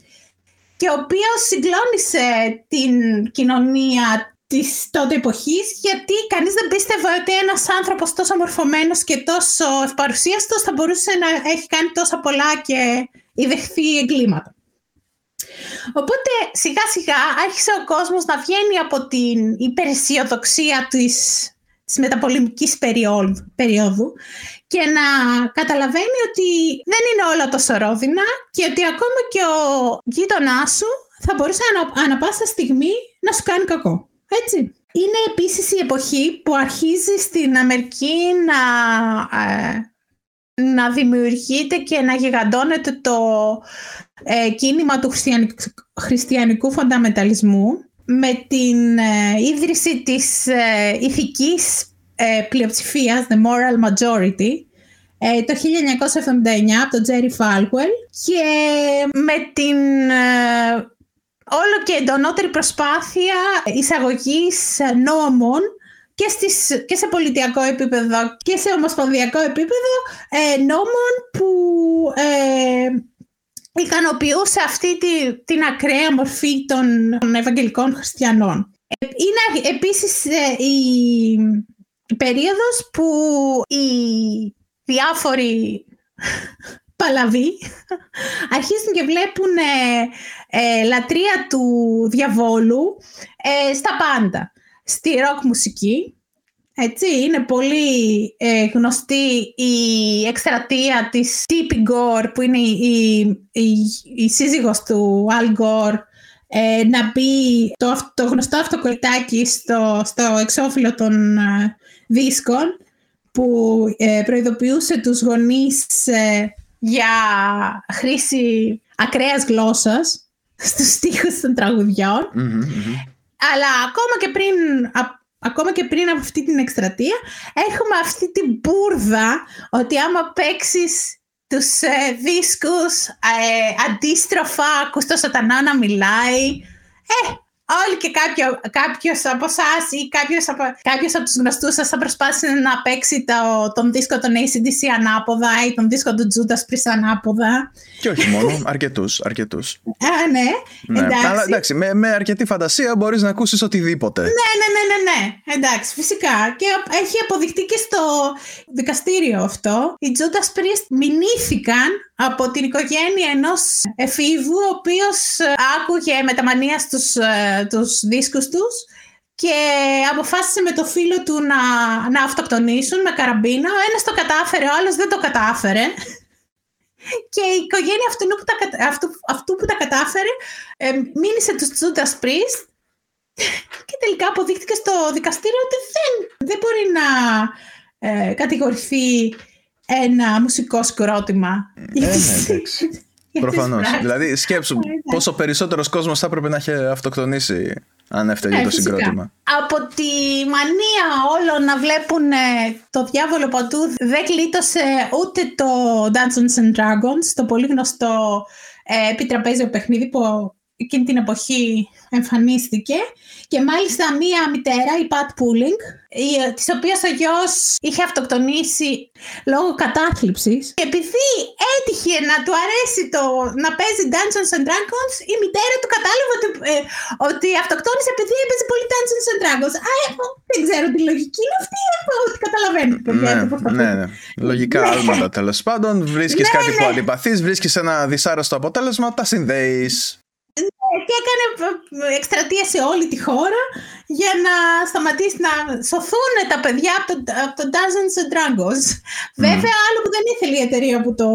και ο οποίος συγκλώνησε την κοινωνία της τότε εποχής γιατί κανείς δεν πίστευε ότι ένας άνθρωπος τόσο μορφωμένος και τόσο ευπαρουσίαστος θα μπορούσε να έχει κάνει τόσα πολλά και ιδεχθεί εγκλήματα. Οπότε σιγά σιγά άρχισε ο κόσμος να βγαίνει από την υπεραισιοδοξία της, της μεταπολεμικής περίοδου και να καταλαβαίνει ότι δεν είναι όλα τόσο ρόδινα και ότι ακόμα και ο γείτονάς σου θα μπορούσε ανα, ανα πάσα στιγμή να σου κάνει κακό. Έτσι. Είναι επίσης η εποχή που αρχίζει στην Αμερική να, ε, να δημιουργείται και να γιγαντώνεται το ε, κίνημα του χριστιανικού, χριστιανικού φονταμεταλισμού με την ε, ίδρυση της ε, ηθικής ε, πλειοψηφίας, the moral majority, ε, το 1979 από τον Τζέρι Φάλκουελ και με την ε, όλο και εντονότερη προσπάθεια εισαγωγής νόμων και, στις, και σε πολιτιακό επίπεδο και σε ομοσπονδιακό επίπεδο ε, νόμων που ε, ικανοποιούσε αυτή τη, την ακραία μορφή των, των Ευαγγελικών Χριστιανών. Ε, είναι επίσης η η περίοδος που οι διάφοροι παλαβοί αρχίζουν και βλέπουν ε, ε, λατρεία του διαβόλου ε, στα πάντα. Στη ροκ μουσική, έτσι, είναι πολύ γνωστή η εκστρατεία της Tippy Gore που είναι η, η, η, σύζυγος του Al Gore ε, να μπει το, αυ- το γνωστό αυτοκολλητάκι στο, στο εξώφυλλο των ε, δίσκων που ε, προειδοποιούσε τους γονείς ε, για χρήση ακραίας γλώσσας στους στίχους των τραγουδιών. Μμμ, μμμ. Αλλά ακόμα και πριν, α- ακόμα και πριν από αυτή την εκστρατεία έχουμε αυτή την μπουρδα ότι άμα παίξεις τους ε, δίσκους ε, αντίστροφα ακούς το σατανά να μιλάει ε, όλοι και κάποιο, κάποιος από εσάς ή κάποιος από, κάποιος από τους γνωστούς σας θα προσπάθησε να παίξει το, τον δίσκο των ACDC ανάποδα ή τον δίσκο του Judas Priest ανάποδα. Και όχι μόνο, αρκετούς. αρκετούς. Α, ναι, Ναι. εντάξει. Αλλά εντάξει, με, με αρκετή φαντασία μπορείς να ακούσεις οτιδήποτε. Ναι, ναι, ναι, ναι, ναι. Εντάξει, φυσικά. Και έχει αποδειχτεί και στο δικαστήριο αυτό. Οι Judas Priest μηνύθηκαν από την οικογένεια ενός εφήβου, ο οποίος ε, άκουγε με τα μανία στους ε, τους δίσκους τους και αποφάσισε με το φίλο του να, να αυτοκτονήσουν με καραμπίνα. Ο ένας το κατάφερε, ο άλλος δεν το κατάφερε. Και η οικογένεια αυτού που τα, κατα- αυτού, αυτού που τα κατάφερε ε, μήνυσε τους Judas Priest και τελικά αποδείχθηκε στο δικαστήριο ότι δεν, δεν μπορεί να ε, κατηγορηθεί ένα μουσικό συγκρότημα. Ε, ναι, εντάξει. Προφανώς. Δηλαδή, σκέψου Ναι, ναι. πόσο περισσότερος κόσμος θα έπρεπε να είχε αυτοκτονήσει αν έφταιγε Ναι, το φυσικά. συγκρότημα. Από τη μανία όλων να βλέπουν ε, το διάβολο παντού δεν κλείτωσε ούτε το Dungeons and Dragons, το πολύ γνωστό ε, επιτραπέζιο παιχνίδι που εκείνη την εποχή εμφανίστηκε και μάλιστα μία μητέρα, η Pat Pooling, η, της οποίας ο γιος είχε αυτοκτονήσει λόγω κατάθλιψης και επειδή έτυχε να του αρέσει το να παίζει Dungeons and Dragons η μητέρα του κατάλαβε ότι, ε, ότι αυτοκτόνησε επειδή έπαιζε πολύ Dungeons and Dragons. Α, εγώ δεν ξέρω τη λογική είναι αυτή, εγώ ότι καταλαβαίνετε παιδιά Ναι, το πώς θα ναι, ναι. Λογικά άλματα τέλος πάντων. Βρίσκεις Ναι, κάτι ναι. που αντιπαθεί, βρίσκεις ένα δυσάρεστο αποτέλεσμα, τα συνδέεις. Και έκανε ε, εκστρατεία σε όλη τη χώρα για να σταματήσει να σωθούν τα παιδιά από το, από το Dungeons and Dragons. Βέβαια, άλλο που δεν ήθελε η εταιρεία που το,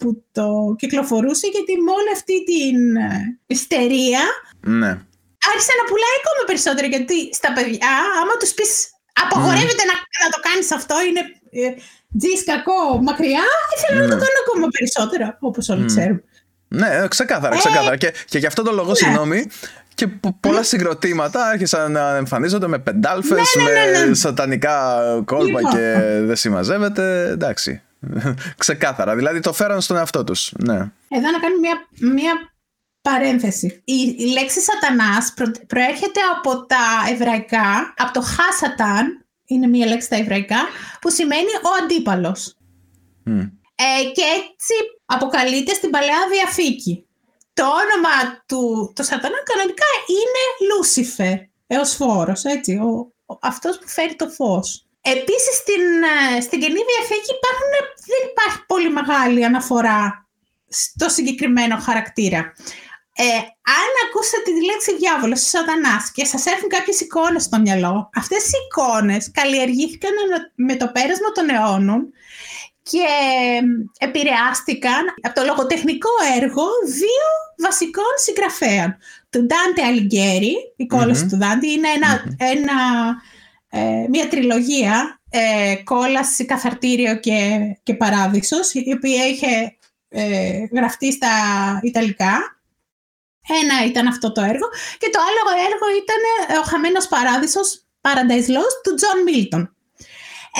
που το κυκλοφορούσε, γιατί με όλη αυτή την ε, ιστερία Ναι. άρχισε να πουλάει ακόμα περισσότερο. Γιατί στα παιδιά, άμα τους πεις απαγορεύεται να, να το κάνεις αυτό, είναι ε, τζις κακό μακριά, ήθελαν να το Ναι. κάνουν ακόμα περισσότερο, όπως όλοι ξέρουμε. Ναι, ε, ξεκάθαρα, Ε, ξεκάθαρα. Και, και γι' αυτό το λόγο, ναι. συγγνώμη, και πο- πολλά συγκροτήματα άρχισαν να εμφανίζονται με πεντάλφες, Ναι, ναι, ναι, με ναι. σατανικά κόλπα Λοιπόν. και δεν συμμαζεύεται. Εντάξει. ξεκάθαρα. Δηλαδή το φέραν στον εαυτό τους. Ναι. Εδώ να κάνουμε μια, μια παρένθεση. Η, η λέξη σατανάς προ- προέρχεται από τα εβραϊκά, από το χάσαταν, είναι μια λέξη στα εβραϊκά, που σημαίνει ο αντίπαλος. Μμ. Ε, και έτσι αποκαλείται στην Παλαιά Διαθήκη. Το όνομα του το σατανά κανονικά είναι Λούσιφερ, έως φόρος, έτσι, ο, ο- αυτός που φέρει το φως. Επίσης στην, ε, στην Καινή Διαθήκη υπάρχουν, δεν υπάρχει πολύ μεγάλη αναφορά στο συγκεκριμένο χαρακτήρα. Ε, αν ακούσετε τη λέξη διάβολος ή σατανάς και σας έρθουν κάποιες εικόνες στο μυαλό, αυτές οι εικόνες καλλιεργήθηκαν με το πέρασμα των αιώνων και επηρεάστηκαν από το λογοτεχνικό έργο δύο βασικών συγγραφέων. Του Ντάντε Αλιγκέρι, η κόλαση Μμμ. του Ντάντε, είναι ένα, ένα, ε, μια τριλογία, ε, κόλαση, καθαρτήριο και, και παράδεισος, η οποία είχε ε, γραφτεί στα Ιταλικά. Ένα ήταν αυτό το έργο και το άλλο έργο ήταν ε, ο Χαμένος Παράδεισος, Paradise Lost, του Τζον Μίλτον.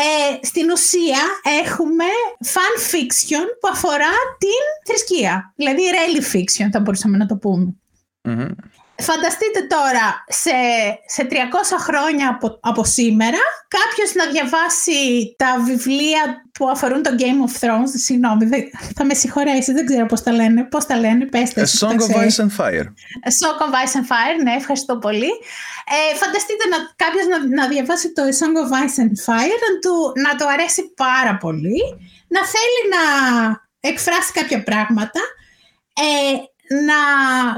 Ε, στην ουσία έχουμε fan fiction που αφορά την θρησκεία. Δηλαδή really fiction θα μπορούσαμε να το πούμε. Μμμ. Φανταστείτε τώρα σε, σε 300 χρόνια από, από σήμερα κάποιος να διαβάσει τα βιβλία που αφορούν το Game of Thrones. Συγγνώμη, δεν- θα με συγχωρέσει, δεν ξέρω πώς τα λένε. Πώς τα λένε, πέστε. A εσείς που τα Song of ξέρετε. Ice and Fire. A Song of Ice and Fire, ναι, ευχαριστώ πολύ. Ε, φανταστείτε να, κάποιος να, να διαβάσει το A Song of Ice and Fire, να του, να του αρέσει πάρα πολύ, να θέλει να εκφράσει κάποια πράγματα, ε, να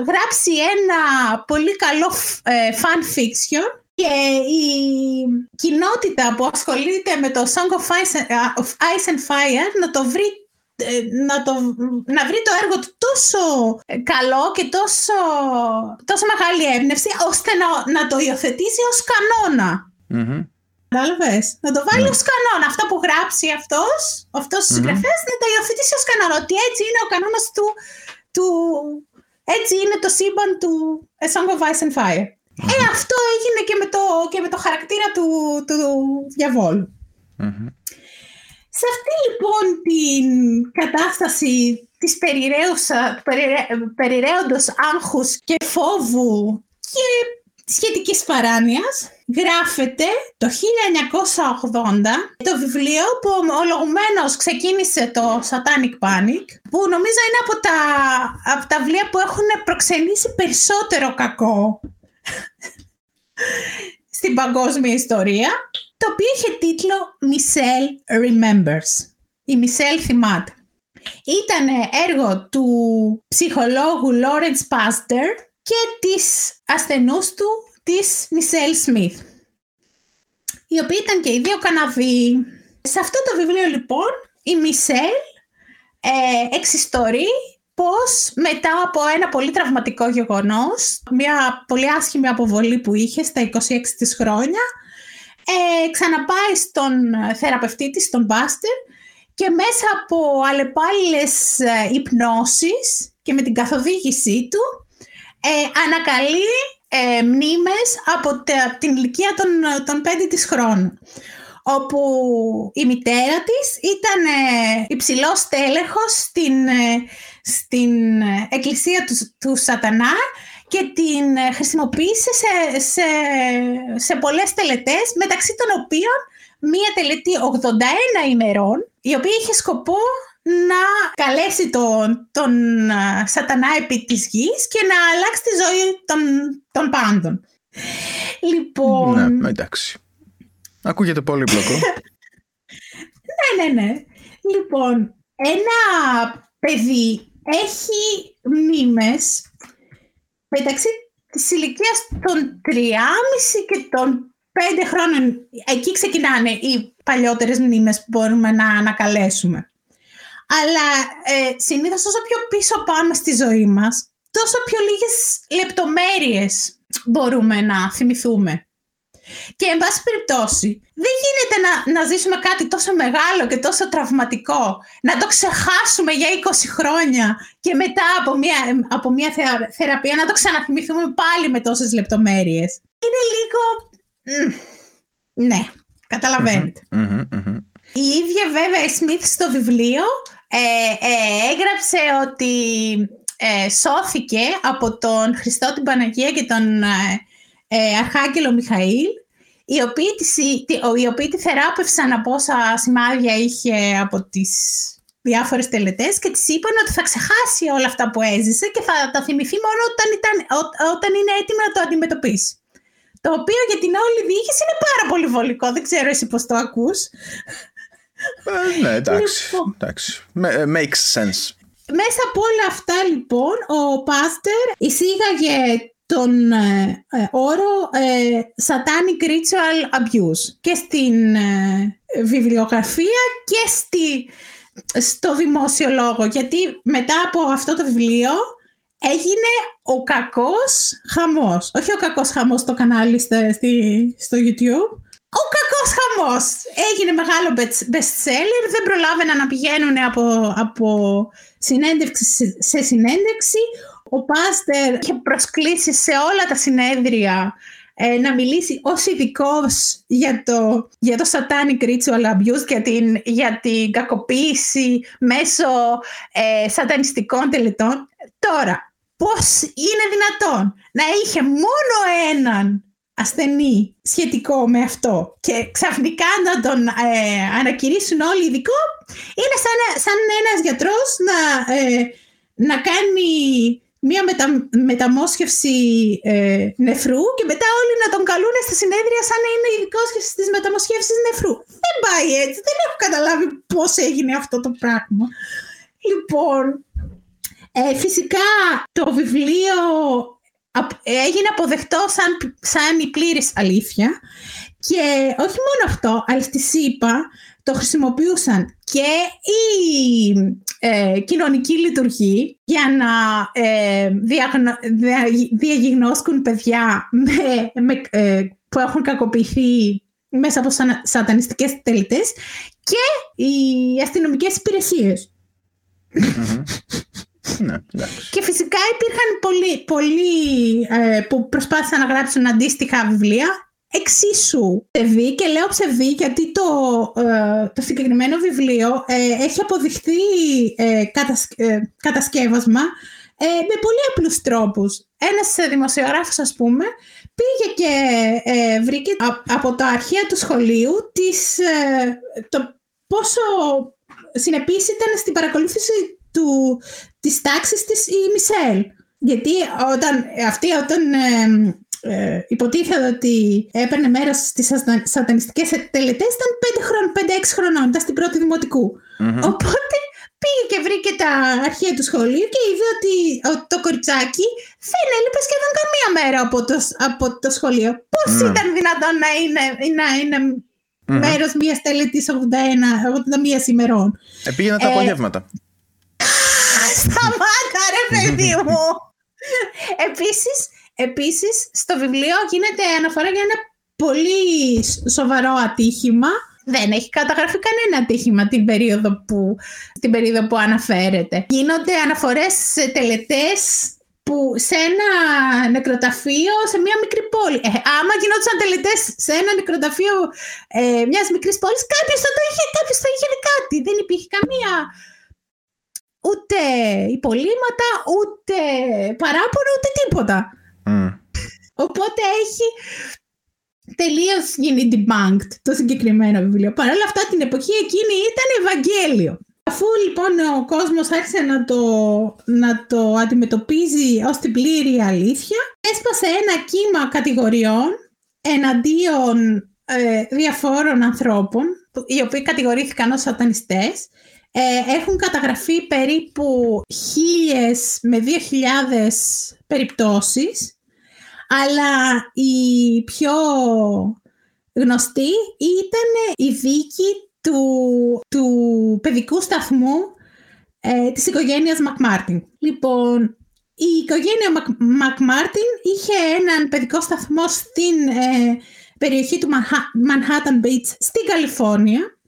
γράψει ένα πολύ καλό ε, fan fiction και η κοινότητα που ασχολείται με το Song of Ice, of Ice and Fire να το βρει ε, να, το, να βρει το έργο του τόσο καλό και τόσο, τόσο μεγάλη έμπνευση ώστε να, να το υιοθετήσει ως κανόνα. Μμμ. Κατάλαβες; Να το βάλει ως κανόνα. Αυτό που γράψει αυτός, αυτός ο συγγραφέας, να το υιοθετήσει ως κανόνα. Ότι έτσι είναι ο κανόνας του, του έτσι είναι το σύμπαν του A Song of Ice and Fire. Ε, αυτό έγινε και με το, και με το χαρακτήρα του, του διαβόλου. Μμμ. Σε αυτή λοιπόν την κατάσταση της περιραίουσα, περιρέ, περιραίοντος άγχους και φόβου και σχετικής παράνοιας γράφεται το 1980 το βιβλίο που ομολογουμένως ξεκίνησε το Satanic Panic που νομίζω είναι από τα, από τα βιβλία που έχουν προξενήσει περισσότερο κακό στην παγκόσμια ιστορία το οποίο είχε τίτλο Michelle Remembers. Η Michelle θυμάται. Ήταν έργο του ψυχολόγου Lawrence Pastor και της ασθενούς του της Michelle Smith οι οποίοι ήταν και οι δύο Καναδοί. Σε αυτό το βιβλίο λοιπόν η Μισελ ε, εξιστορεί πως μετά από ένα πολύ τραυματικό γεγονός, μια πολύ άσχημη αποβολή που είχε στα 26 της χρόνια, ε, ξαναπάει στον θεραπευτή της, τον Μπάστερ, και μέσα από αλλεπάλληλες ε, υπνώσεις και με την καθοδήγησή του, ε, ανακαλεί ε, μνήμες από τε- την ηλικία των, των 5 της χρόνων όπου η μητέρα της ήταν ε, υψηλός τέλεχος στην, ε, στην ε, εκκλησία του, του σατανά και την ε, χρησιμοποίησε σε, σε, σε πολλές τελετές μεταξύ των οποίων μία τελετή 81 ημερών η οποία είχε σκοπό να καλέσει τον, τον α, σατανά επί της γης και να αλλάξει τη ζωή των, των πάντων. Λοιπόν, Ναι, εντάξει. Ακούγεται πολύ πλοκό. ναι, ναι, ναι. Λοιπόν, ένα παιδί έχει μνήμες μεταξύ της ηλικίας των 3,5 και των 5 χρόνων. Εκεί ξεκινάνε οι παλιότερες μνήμες που μπορούμε να ανακαλέσουμε. Αλλά ε, συνήθως όσο πιο πίσω πάμε στη ζωή μας, τόσο πιο λίγες λεπτομέρειες μπορούμε να θυμηθούμε. Και εν πάση περιπτώσει, δεν γίνεται να, να ζήσουμε κάτι τόσο μεγάλο και τόσο τραυματικό, να το ξεχάσουμε για 20 χρόνια και μετά από μια, από μια θεα- θεραπεία να το ξαναθυμηθούμε πάλι με τόσες λεπτομέρειες. Είναι λίγο... μμ, Ναι, καταλαβαίνετε. Μμμ, μμμ. Η ίδια βέβαια η Σμιθ στο βιβλίο ε, ε, έγραψε ότι ε, σώθηκε από τον Χριστό την Παναγία και τον ε, ε, Αρχάγγελο Μιχαήλ οι οποίοι, της, τη- ο- οι οποίοι τη θεράπευσαν από όσα σημάδια είχε από τις διάφορες τελετές και της είπαν ότι θα ξεχάσει όλα αυτά που έζησε και θα τα θυμηθεί μόνο όταν, ήταν, ό- όταν είναι έτοιμη να το αντιμετωπίσει. Το οποίο για την όλη διοίκηση είναι πάρα πολύ βολικό. Δεν ξέρω εσύ πώς το ακούς. Ε, ναι, εντάξει. Λοιπόν. εντάξει. Με- ε, Makes sense. Μέσα από όλα αυτά λοιπόν ο Πάστερ εισήγαγε τον ε, ε, όρο ε, Satanic Ritual Abuse και στην ε, βιβλιογραφία και στη, στο δημόσιο λόγο γιατί μετά από αυτό το βιβλίο έγινε ο κακός χαμός όχι ο κακός χαμός στο κανάλι στα- στη- στο YouTube ο κακός χαμός έγινε μεγάλο best- best seller δεν προλάβαιναν να πηγαίνουν από, από συνέντευξη σε- σε συνέντευξη. Ο Πάστερ είχε προσκλήσει σε όλα τα συνέδρια ε, να μιλήσει ως ειδικός για το, για το satanic ritual abuse, για την, για την κακοποίηση μέσω ε, σατανιστικών τελετών. Τώρα, πώς είναι δυνατόν να είχε μόνο έναν ασθενή σχετικό με αυτό και ξαφνικά να τον ε, ανακηρύσουν όλοι ειδικό είναι σαν, σαν ένας γιατρός να, ε, να κάνει μία μετα, μεταμόσχευση ε, νεφρού και μετά όλοι να τον καλούν στα συνέδρια σαν να είναι ειδικός στις μεταμοσχεύσεις νεφρού. Δεν πάει έτσι, δεν έχω καταλάβει πώς έγινε αυτό το πράγμα. Λοιπόν, ε, φυσικά το βιβλίο απ- έγινε αποδεκτό σαν, σαν η πλήρης αλήθεια και όχι μόνο αυτό, αλλά στη ΣΥΠΑ το χρησιμοποιούσαν και η ε, κοινωνική λειτουργή για να ε, διαγνω, διαγνώσκουν παιδιά με, με, ε, που έχουν κακοποιηθεί μέσα από σαν, σατανιστικές τελετές και οι αστυνομικές υπηρεσίες. Ναι, και φυσικά υπήρχαν πολλοί, πολλοί ε, που προσπάθησαν να γράψουν αντίστοιχα βιβλία εξίσου ψευδή και λέω ψευδή γιατί το, ε, το συγκεκριμένο βιβλίο ε, έχει αποδειχθεί ε, κατασκεύασμα με πολύ απλούς τρόπους. Ένας δημοσιογράφος ας πούμε πήγε και βρήκε από τα αρχεία του σχολείου τις, το πόσο συνεπής ήταν στην παρακολούθηση του, της τάξης της η Μισελ. Γιατί όταν, αυτή όταν ε, υποτίθεται ότι έπαιρνε μέρος στις σατανιστικές τελετές ήταν 5 χρόνων, 5-6 χρονών, ήταν στην πρώτη Οπότε πήγε και βρήκε τα αρχεία του σχολείου και είδε ότι το κοριτσάκι δεν έλειπε σχεδόν καμία μέρα από το, από το σχολείο. Πώς mm. ήταν δυνατόν να είναι, να είναι mm. μέρος μιας τελετής 81, 81 ημερών; Ε, πήγαινε τα ε, απογεύματα. Σταμάτα ρε παιδί μου! Επίσης, Επίσης, στο βιβλίο γίνεται αναφορά για ένα πολύ σοβαρό ατύχημα. Δεν έχει καταγραφεί κανένα ατύχημα την περίοδο που, την περίοδο που αναφέρεται. Γίνονται αναφορές σε τελετές που σε ένα νεκροταφείο σε μια μικρή πόλη. Ε, άμα γινόντουσαν τελετές σε ένα νεκροταφείο ε, μιας μικρής πόλης, κάποιος θα το είχε, κάποιος θα είχε κάτι. Δεν υπήρχε καμία ούτε υπολείμματα, ούτε παράπονο, ούτε τίποτα. Οπότε έχει τελείως γίνει debunked το συγκεκριμένο βιβλίο. Παρ' όλα αυτά την εποχή εκείνη ήταν Ευαγγέλιο. Αφού λοιπόν ο κόσμος άρχισε να το, να το αντιμετωπίζει ως την πλήρη αλήθεια, έσπασε ένα κύμα κατηγοριών εναντίον ε, διαφόρων ανθρώπων, οι οποίοι κατηγορήθηκαν ως σατανιστές. Ε, έχουν καταγραφεί περίπου χίλιες με δύο χιλιάδες περιπτώσεις αλλά η πιο γνωστή ήταν η δίκη του, του παιδικού σταθμού ε, της οικογένειας Μακμάρτιν. Λοιπόν, η οικογένεια Μακμάρτιν είχε έναν παιδικό σταθμό στην ε, περιοχή του Manhattan Beach στην Καλιφόρνια.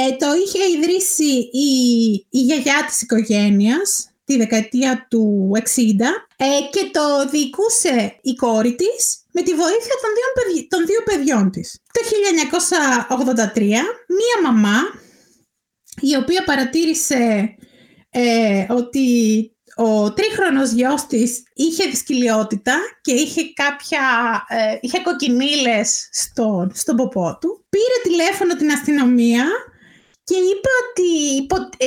Ε, το είχε ιδρύσει η, η γιαγιά της οικογένειας τη δεκαετία του 60 ε, και το διοικούσε η κόρη της με τη βοήθεια των δύο, των δύο παιδιών της. Το 1983 μία μαμά η οποία παρατήρησε ε, ότι ο τρίχρονος γιος της είχε δυσκολιότητα και είχε κάποια, ε, είχε κοκκινίλες στο, στον ποπό του. Πήρε τηλέφωνο την αστυνομία και είπε ότι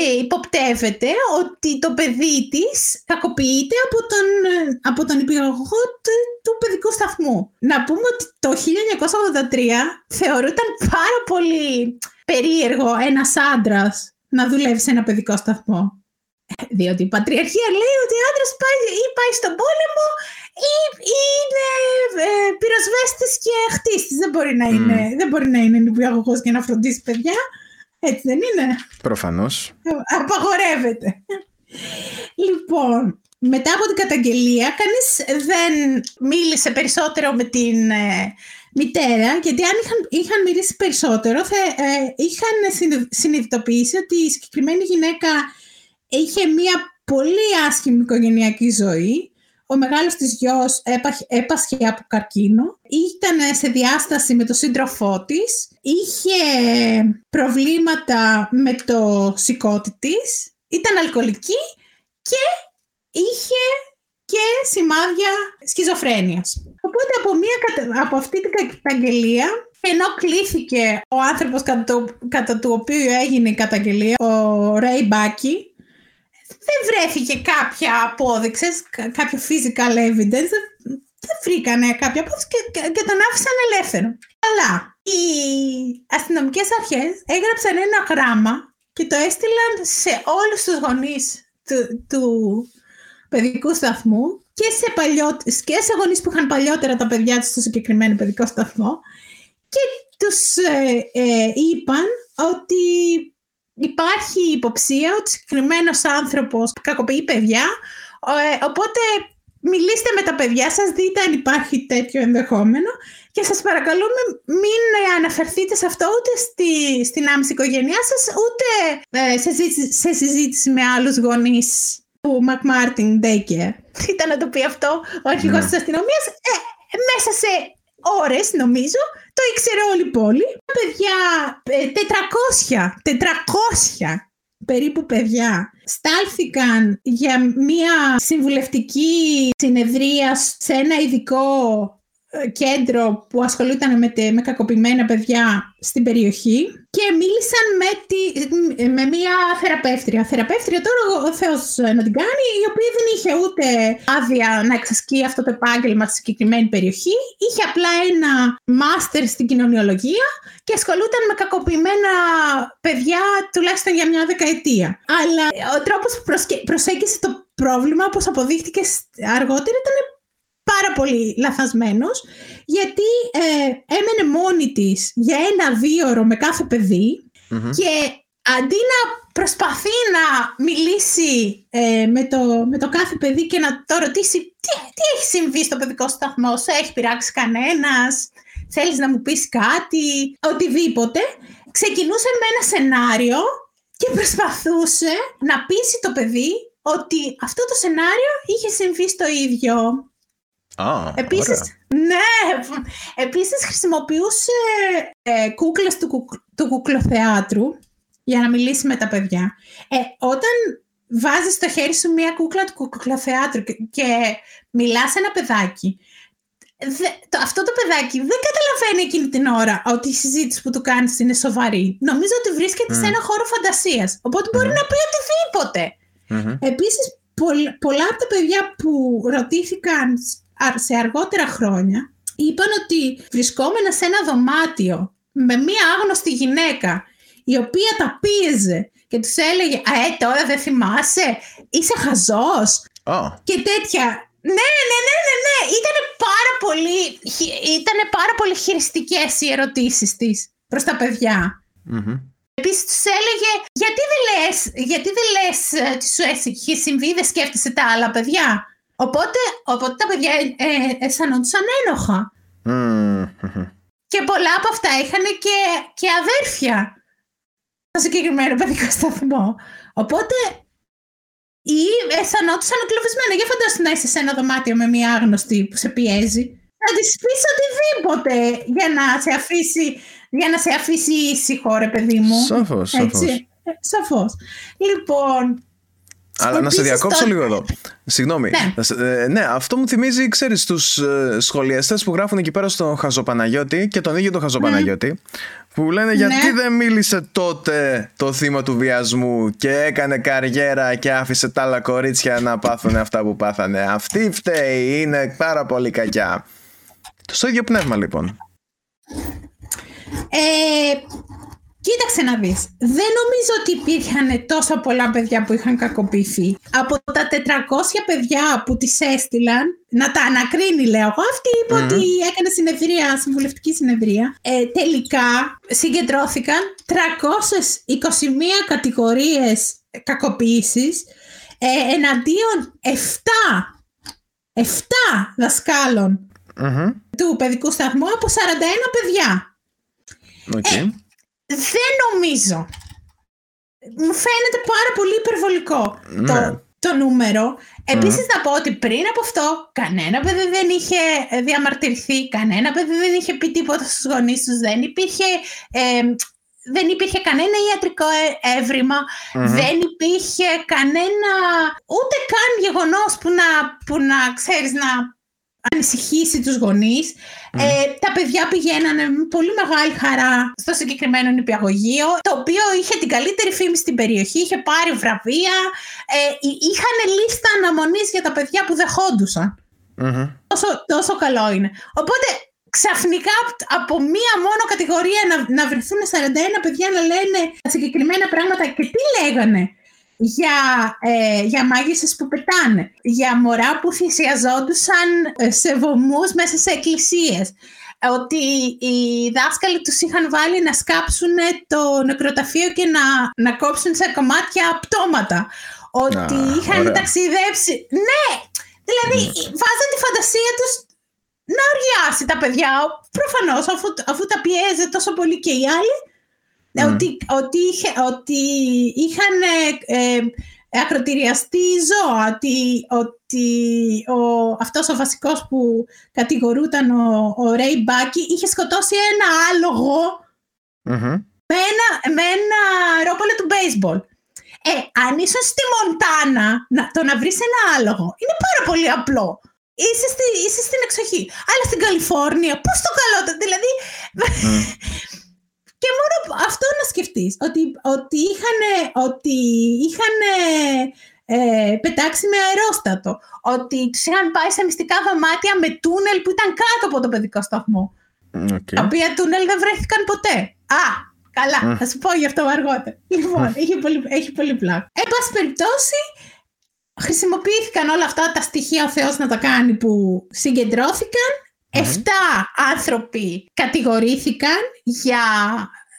ε, υποπτεύεται ότι το παιδί της κακοποιείται από τον, από τον υπηαγωγό του, παιδικού σταθμού. Να πούμε ότι το 1983 θεωρούταν πάρα πολύ περίεργο ένας άντρας να δουλεύει σε ένα παιδικό σταθμό. Διότι η πατριαρχία λέει ότι ο άντρας πάει, ή πάει στον πόλεμο ή, είναι ε, πυροσβέστης και χτίστης. Δεν μπορεί να είναι, mm. δεν μπορεί να είναι νηπιαγωγός για να φροντίσει παιδιά. Έτσι δεν είναι; Προφανώς. Απαγορεύεται. Λοιπόν, μετά από την καταγγελία, κανείς δεν μίλησε περισσότερο με την ε, μητέρα, γιατί αν είχαν, είχαν μιλήσει περισσότερο, θα, ε, είχαν συνειδητοποιήσει ότι η συγκεκριμένη γυναίκα είχε μία πολύ άσχημη οικογενειακή ζωή ο μεγάλος της γιος έπασχε από καρκίνο, ήταν σε διάσταση με το σύντροφό της, είχε προβλήματα με το σηκώτη της, ήταν αλκοολική και είχε και σημάδια σχιζοφρένειας. Οπότε από, μία, από αυτή την καταγγελία, ενώ κλήθηκε ο άνθρωπος κατά, το, κατά του οποίου έγινε η καταγγελία, ο Ρέι Μπάκι, δεν βρέθηκε κάποια απόδειξη, κάποιο physical evidence, δεν βρήκανε κάποια απόδειξη και, και τον άφησαν ελεύθερο. Αλλά οι αστυνομικές αρχές έγραψαν ένα γράμμα και το έστειλαν σε όλους τους γονείς του, του παιδικού σταθμού και σε, παλιό, και σε γονείς που είχαν παλιότερα τα παιδιά τους στο συγκεκριμένο παιδικό σταθμό και τους ε, ε, είπαν ότι υπάρχει υποψία ότι συγκεκριμένος άνθρωπος κακοποιεί παιδιά, ε, οπότε μιλήστε με τα παιδιά σας, δείτε αν υπάρχει τέτοιο ενδεχόμενο και σας παρακαλούμε μην αναφερθείτε σε αυτό ούτε στη, στην άμεση οικογένειά σας, ούτε ε, σε, συζήτηση, σε συζήτηση με άλλους γονείς του McMartin Daycare. Ήταν να το πει αυτό ο αρχηγός Ναι. της αστυνομίας. Ε, μέσα σε ώρες νομίζω το ήξερε όλη η πόλη. Παιδιά, ε, 400, 400 περίπου παιδιά στάλθηκαν για μία συμβουλευτική συνεδρία σε ένα ειδικό ε, κέντρο που ασχολούταν με, τε- με κακοποιημένα παιδιά στην περιοχή και μίλησαν με, τη, με μία θεραπεύτρια. Θεραπεύτρια τώρα ο Θεός να την κάνει, η οποία δεν είχε ούτε άδεια να εξασκεί αυτό το επάγγελμα στη συγκεκριμένη περιοχή. Είχε απλά ένα μάστερ στην κοινωνιολογία και ασχολούταν με κακοποιημένα παιδιά τουλάχιστον για μια δεκαετία. Αλλά ο τρόπος που προσκε- προσέγγισε το πρόβλημα, όπως αποδείχτηκε σ- αργότερα, ήταν πάρα πολύ λαθασμένος γιατί ε, έμενε μόνη της για ένα δίωρο με κάθε παιδί και αντί να προσπαθεί να μιλήσει ε, με, το, με το κάθε παιδί και να το ρωτήσει τι, τι έχει συμβεί στο παιδικό σταθμό, σε έχει πειράξει κανένας, θέλεις να μου πεις κάτι, οτιδήποτε, ξεκινούσε με ένα σενάριο και προσπαθούσε να πείσει το παιδί ότι αυτό το σενάριο είχε συμβεί στο ίδιο. Α, Επίσης, ωραία. ναι, επίσης χρησιμοποιούσε ε, κούκλες του, κουκ- του κουκλοθεάτρου για να μιλήσει με τα παιδιά. Ε, όταν βάζεις στο χέρι σου μία κούκλα του κουκλοθεάτρου και, και μιλάς σε ένα παιδάκι, δε- το, αυτό το παιδάκι δεν καταλαβαίνει εκείνη την ώρα ότι η συζήτηση που του κάνεις είναι σοβαρή. Νομίζω ότι βρίσκεται σε Μμ. ένα χώρο φαντασίας. Οπότε μπορεί Μμμ. να πει οτιδήποτε. Μμμ. Επίσης, πολλ- πολλά από τα παιδιά που ρωτήθηκαν σ- α- σε αργότερα χρόνια είπαν ότι βρισκόμενα σε ένα δωμάτιο με μία άγνωστη γυναίκα η οποία τα πίεζε και τους έλεγε «Α, ε, τώρα δεν θυμάσαι, είσαι χαζός» Α, και τέτοια. Ναι, ναι, ναι, ναι, ναι. Ήταν πάρα πολύ, χει- ήτανε πάρα πολύ χειριστικές οι ερωτήσεις της προς τα παιδιά. μμμ. Επίσης τους έλεγε γιατί δεν λες, γιατί δεν λες ε, τι σου έχει συμβεί, δεν σκέφτεσαι τα άλλα παιδιά; Οπότε, οπότε τα παιδιά ε, ε, αισθανόντουσαν ένοχα. Μμμ, μμμ. Και πολλά από αυτά είχαν και, και αδέρφια στο συγκεκριμένο παιδικό σταθμό. Οπότε ή αισθανόντουσαν εγκλωβισμένα. Για φαντάσου να είσαι σε ένα δωμάτιο με μία άγνωστη που σε πιέζει. Να τη πει οτιδήποτε για να σε αφήσει, για να σε αφήσει ήσυχο, ρε παιδί μου. Σαφώς, σαφώς. Έτσι. Ε, Σαφώς. Λοιπόν, Αλλά να σε Επίσης, διακόψω το- λίγο εδώ. Συγγνώμη. Ναι. Να σε- ε, ναι, αυτό μου θυμίζει, ξέρεις, τους ε, σχολιαστές που γράφουν εκεί πέρα στον Χαζοπαναγιώτη και τον ίδιο τον Χαζοπαναγιώτη που λένε γιατί Ναι. δεν μίλησε τότε το θύμα του βιασμού και έκανε καριέρα και άφησε τα άλλα κορίτσια να πάθουν αυτά που πάθανε. Αυτή φταίει, είναι πάρα πολύ κακιά. Στο ίδιο πνεύμα λοιπόν. Ε, κοίταξε να δεις. Δεν νομίζω ότι υπήρχαν τόσο πολλά παιδιά που είχαν κακοποιηθεί. Από τα 400 παιδιά που τις έστειλαν, να τα ανακρίνει λέω εγώ, αυτή είπε Μμμ. ότι έκανε συνεδρία, συμβουλευτική συνεδρία. Ε, τελικά συγκεντρώθηκαν 321 κατηγορίες κακοποίησης ε, εναντίον 7, 7 δασκάλων Μμμ. του παιδικού σταθμού από 41 παιδιά. Οκ. Δεν νομίζω. Μου φαίνεται πάρα πολύ υπερβολικό Ναι. το, το νούμερο. Επίσης να πω ότι πριν από αυτό κανένα παιδί δεν είχε ε, διαμαρτυρηθεί, κανένα παιδί δεν είχε πει τίποτα στους γονείς τους, δεν υπήρχε, ε, δεν υπήρχε κανένα ιατρικό ε- εύρημα, Μμμ. δεν υπήρχε κανένα ούτε καν γεγονός που να, που να ξέρεις να ανησυχήσει τους γονείς. Ε, τα παιδιά πηγαίνανε με πολύ μεγάλη χαρά στο συγκεκριμένο νηπιαγωγείο, το οποίο είχε την καλύτερη φήμη στην περιοχή, είχε πάρει βραβεία, ε, εί- είχαν λίστα αναμονής για τα παιδιά που δεχόντουσαν. Μμμ. Τόσο, τόσο καλό είναι. Οπότε ξαφνικά απ- από μία μόνο κατηγορία να, να βρεθούν 41 παιδιά να λένε τα συγκεκριμένα πράγματα και τι λέγανε; Για, ε, για μάγισσες που πετάνε, για μωρά που θυσιαζόντουσαν ε, σε βωμούς μέσα σε εκκλησίες, ότι οι δάσκαλοι τους είχαν βάλει να σκάψουν το νεκροταφείο και να, να κόψουν σε κομμάτια πτώματα. Ότι Α, είχαν ωραία. ταξιδέψει. Ναι! Δηλαδή βάζαν τη φαντασία τους να οριάσει τα παιδιά. Προφανώς αφού, αφού τα πιέζε τόσο πολύ και οι άλλοι. Ότι, ότι, είχε, ότι είχαν ε, ε, ακροτηριαστεί ζώα, ότι, ότι ο, αυτός ο βασικός που κατηγορούταν ο, ο Ρέι Μπάκη είχε σκοτώσει ένα άλογο Μμμ. με ένα, με ένα ρόπολο του baseball. Ε, αν ήσουν στη Μοντάνα, να, το να βρεις ένα άλογο είναι πάρα πολύ απλό. Είσαι, στη, είσαι στην εξοχή. Αλλά στην Καλιφόρνια, πώς το καλό το, δηλαδή... και μόνο αυτό να σκεφτείς, ότι, ότι είχαν, ότι είχαν ε, πετάξει με αερόστατο, ότι τους είχαν πάει σε μυστικά δωμάτια με τούνελ που ήταν κάτω από το παιδικό σταθμό. Οκ. Τα οποία τούνελ δεν βρέθηκαν ποτέ. Α, καλά, θα σου πω γι' αυτό αργότερα. Λοιπόν, έχει πολύ, έχει πολύ πλάκα. Εν πάση περιπτώσει, χρησιμοποιήθηκαν όλα αυτά τα στοιχεία ο Θεός να τα κάνει που συγκεντρώθηκαν. Εφτά άνθρωποι κατηγορήθηκαν για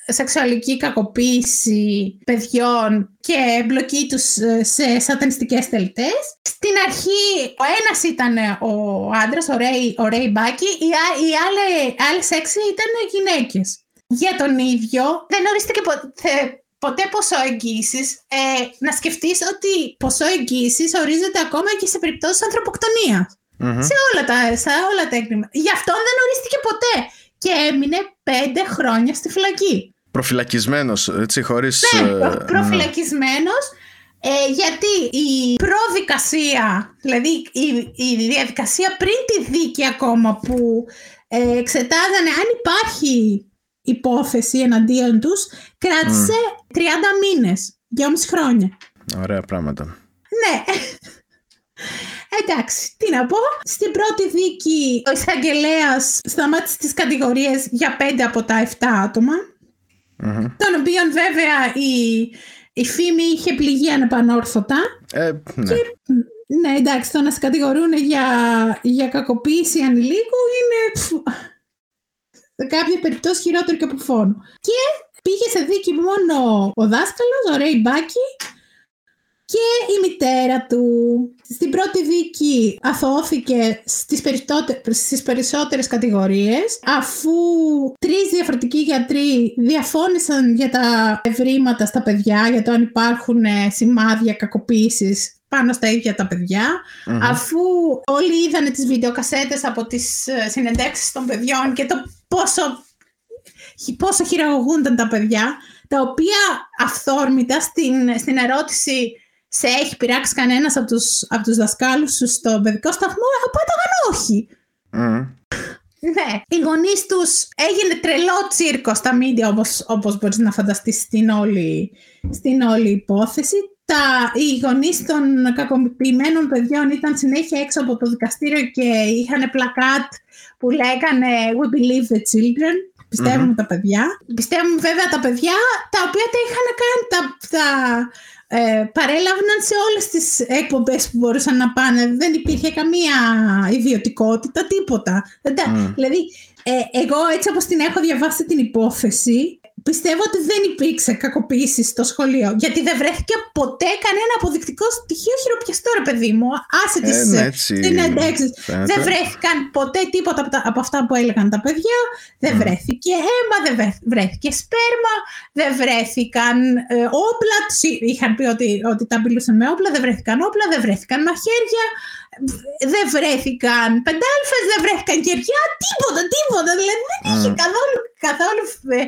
σεξουαλική κακοποίηση παιδιών και εμπλοκή τους ε, σε σατανιστικές τελετές. Στην αρχή ο ένας ήταν ο άντρας, ο Ρέι, ο Ρέι Μπάκη, οι, α- οι άλλοι, άλλες έξι ήταν γυναίκες. Για τον ίδιο δεν ορίστηκε ποτέ, ποτέ ποσό εγγύησης. Ε, να σκεφτείς ότι ποσό εγγύησης ορίζεται ακόμα και σε περιπτώσεις ανθρωποκτονίας. Μμμ. Σε όλα τα, σε όλα τα έγκλημα. Γι' αυτό δεν ορίστηκε ποτέ. Και έμεινε πέντε χρόνια στη φυλακή. Προφυλακισμένος, έτσι, χωρίς... Ναι, ε, προ- προφυλακισμένος. Ε, γιατί η προδικασία, δηλαδή η, η διαδικασία πριν τη δίκη ακόμα που ε, εξετάζανε αν υπάρχει υπόθεση εναντίον τους, κράτησε 30 μήνες, 2,5 χρόνια. Ωραία πράγματα. Ναι. Εντάξει, τι να πω. Στην πρώτη δίκη ο εισαγγελέας σταμάτησε τις κατηγορίες για πέντε από τα 7 άτομα, Μμμ. των οποίων βέβαια η, η φήμη είχε πληγεί ανεπανόρθωτα. Ε, ναι. Ναι, εντάξει, το να σε κατηγορούν για, για κακοποίηση ανηλίκου είναι πφ, σε κάποια περιπτώσει χειρότερο και από φόνο. Και πήγε σε δίκη μόνο ο δάσκαλος, ο Ρέι Μπάκη, και η μητέρα του. Στην πρώτη δίκη αθωώθηκε στις, περισσότε- στις περισσότερες κατηγορίες αφού τρεις διαφορετικοί γιατροί διαφώνησαν για τα ευρήματα στα παιδιά για το αν υπάρχουν ε, σημάδια κακοποίησης πάνω στα ίδια τα παιδιά Μμμ. αφού όλοι είδανε τις βιντεοκασέτες από τις ε, συνεντεύξεις των παιδιών και το πόσο, πόσο χειραγωγούνταν τα παιδιά τα οποία αυθόρμητα στην, στην ερώτηση σε έχει πειράξει κανένας από τους, από τους δασκάλους σου στο παιδικό σταθμό; Απάνταγαν όχι. Μμμ. Ναι, οι γονείς τους έγινε τρελό τσίρκο στα μίντια όπως, όπως μπορείς να φανταστείς στην όλη, στην όλη υπόθεση. Τα, οι γονείς των κακοποιημένων παιδιών ήταν συνέχεια έξω από το δικαστήριο και είχαν πλακάτ που λέγανε «We believe the children». Πιστευουμε τα παιδιά. Πιστεύουμε βέβαια τα παιδιά τα οποία τα είχαν κάνει, τα, τα ε, παρέλαβαν σε όλες τις εκπομπές που μπορούσαν να πάνε. Δεν υπήρχε καμία ιδιωτικότητα, τίποτα. Δεν τα- Μμ. Δηλαδή, ε, εγώ έτσι όπως την έχω διαβάσει την υπόθεση, πιστεύω ότι δεν υπήρξε κακοποίησης στο σχολείο. Γιατί δεν βρέθηκε ποτέ κανένα αποδεικτικό στοιχείο χειροπιαστό, ρε παιδί μου. Άσε Ε, τις ναι, ε, έτσι συνεντεύξεις. φαίνεται. Δεν βρέθηκαν ποτέ τίποτα από, τα- από αυτά που έλεγαν τα παιδιά. Δεν βρέθηκε αίμα, δεν βρέ- βρέθηκε σπέρμα, δεν βρέθηκαν ε, όπλα. Τους εί- είχαν πει ότι, ότι τα μπηλούσαν με όπλα, δεν βρέθηκαν όπλα, δεν βρέθηκαν μαχαίρια, δεν βρέθηκαν πεντάλφες, δεν βρέθηκαν κεριά, τίποτα, τίποτα. Δηλαδή δεν είχε καθόλου, καθόλου ε,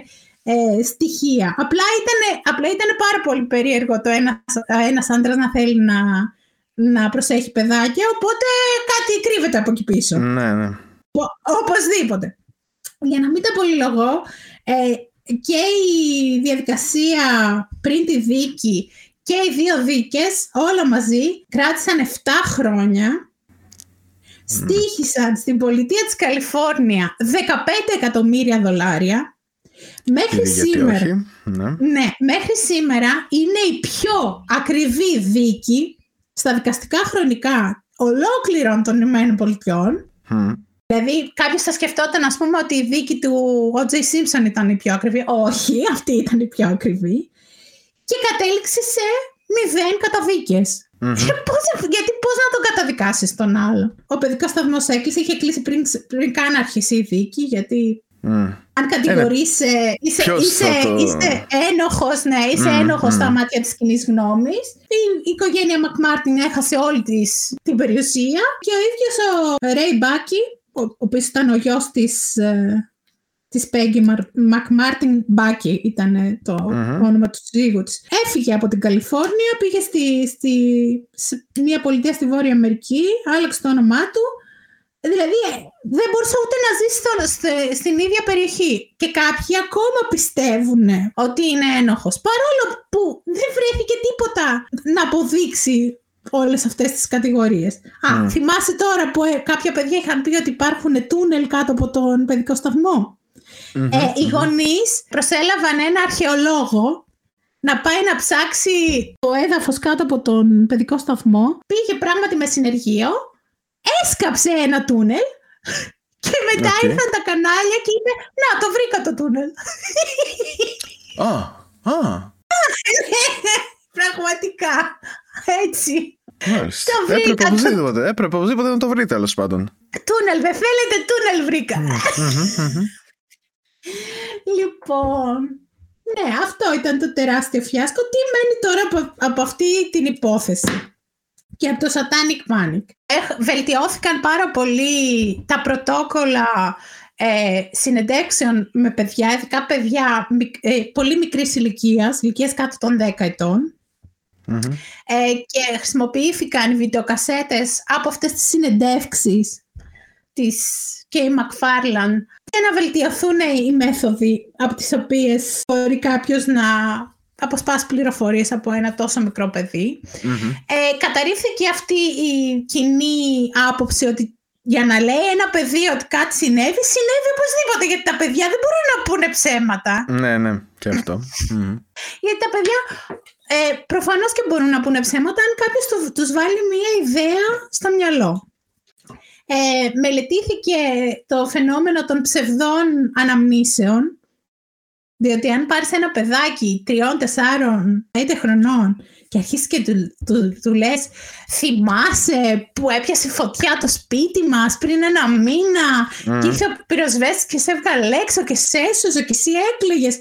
ε, στοιχεία. Απλά ήταν, απλά ήταν πάρα πολύ περίεργο το ένας, ένας άντρας να θέλει να, να προσέχει παιδάκια, οπότε κάτι κρύβεται από εκεί πίσω. Ναι, ναι. Οπ- Οπωσδήποτε. Για να μην τα πολυλογώ, ε, και η διαδικασία πριν τη δίκη και οι δύο δίκες όλα μαζί κράτησαν 7 χρόνια. Στήχησαν στην πολιτεία της Καλιφόρνια 15 εκατομμύρια δολάρια. Μέχρι Και γιατί σήμερα, όχι. Ναι. ναι, μέχρι σήμερα είναι η πιο ακριβή δίκη στα δικαστικά χρονικά ολόκληρων των Ηνωμένων Πολιτειών Μμ. Δηλαδή, κάποιος θα σκεφτόταν, ας πούμε, ότι η δίκη του O.J. Simpson ήταν η πιο ακριβή. Όχι, αυτή ήταν η πιο ακριβή. Και κατέληξε σε μηδέν καταδίκες. Πώς, γιατί πώς να τον καταδικάσεις τον άλλο. Ο παιδικός σταθμός έκλεισε, είχε κλείσει πριν, πριν καν αρχίσει η δίκη, γιατί αν κατηγορείς, ε, είσαι, είσαι, είσαι ένοχος, ναι, είσαι mm, ένοχος στα μάτια της κοινής γνώμης. Η, η οικογένεια Μακμάρτιν έχασε όλη της την περιουσία και ο ίδιος ο Ρέι Μπάκη, ο, ο οποίος ήταν ο γιος της, ε, της Πέγγι Μακμάρτιν Μπάκη ήταν το όνομα του σύζυγου της. Έφυγε από την Καλιφόρνια, πήγε στη, στη, σε μια πολιτεία στη Βόρεια Αμερική, άλλαξε το όνομά του Δηλαδή ε, δεν μπορούσε ούτε να ζήσει στην ίδια περιοχή. Και κάποιοι ακόμα πιστεύουν ότι είναι ένοχος. Παρόλο που δεν βρέθηκε τίποτα να αποδείξει όλες αυτές τις κατηγορίες. Α, mm. θυμάσαι τώρα που ε, κάποια παιδιά είχαν πει ότι υπάρχουν τούνελ κάτω από τον παιδικό Ε, οι γονείς προσέλαβαν ένα αρχαιολόγο να πάει να ψάξει το έδαφος κάτω από τον παιδικό σταθμό. Πήγε πράγματι με συνεργείο έσκαψε ένα τούνελ και μετά okay. ήρθαν τα κανάλια και είπε «Να, το βρήκα το τούνελ». Α, α. Πραγματικά, έτσι. Μάλιστα. Το βρήκα. Έπρεπε οπωσδήποτε, έπρεπε οπωσδήποτε να το βρει τέλος πάντων. Τούνελ, δεν θέλετε τούνελ βρήκα. λοιπόν, ναι, αυτό ήταν το τεράστιο φιάσκο. Τι μένει τώρα από, από αυτή την υπόθεση; Και από το Satanic Panic. βελτιώθηκαν πάρα πολύ τα πρωτόκολλα ε, συνεντέξεων με παιδιά, ειδικά παιδιά ε, πολύ μικρής ηλικίας, ηλικίας κάτω των 10 ετων ε, και χρησιμοποιήθηκαν βιντεοκασέτες από αυτές τις συνεντεύξεις της Κέι Μακφάρλαν για να βελτιωθούν οι μέθοδοι από τις οποίες μπορεί κάποιος να αποσπάσει πληροφορίες από ένα τόσο μικρό παιδί. Ε, καταρρίφθηκε αυτή η κοινή άποψη ότι για να λέει ένα παιδί ότι κάτι συνέβη, συνέβη οπωσδήποτε, γιατί τα παιδιά δεν μπορούν να πούνε ψέματα. Ναι, ναι, και αυτό. γιατί τα παιδιά ε, προφανώς και μπορούν να πούνε ψέματα αν κάποιος του, τους βάλει μία ιδέα στο μυαλό. Ε, μελετήθηκε το φαινόμενο των ψευδών αναμνήσεων διότι αν πάρεις ένα παιδάκι τριών, τεσσάρων, πέντε χρονών και αρχίσεις και του, του, του λες θυμάσαι που έπιασε φωτιά το σπίτι μας πριν ένα μήνα mm. και ήρθε ο πυροσβέστης και σε έβγαλε έξω και σε έσωζε και εσύ έκλαιγες.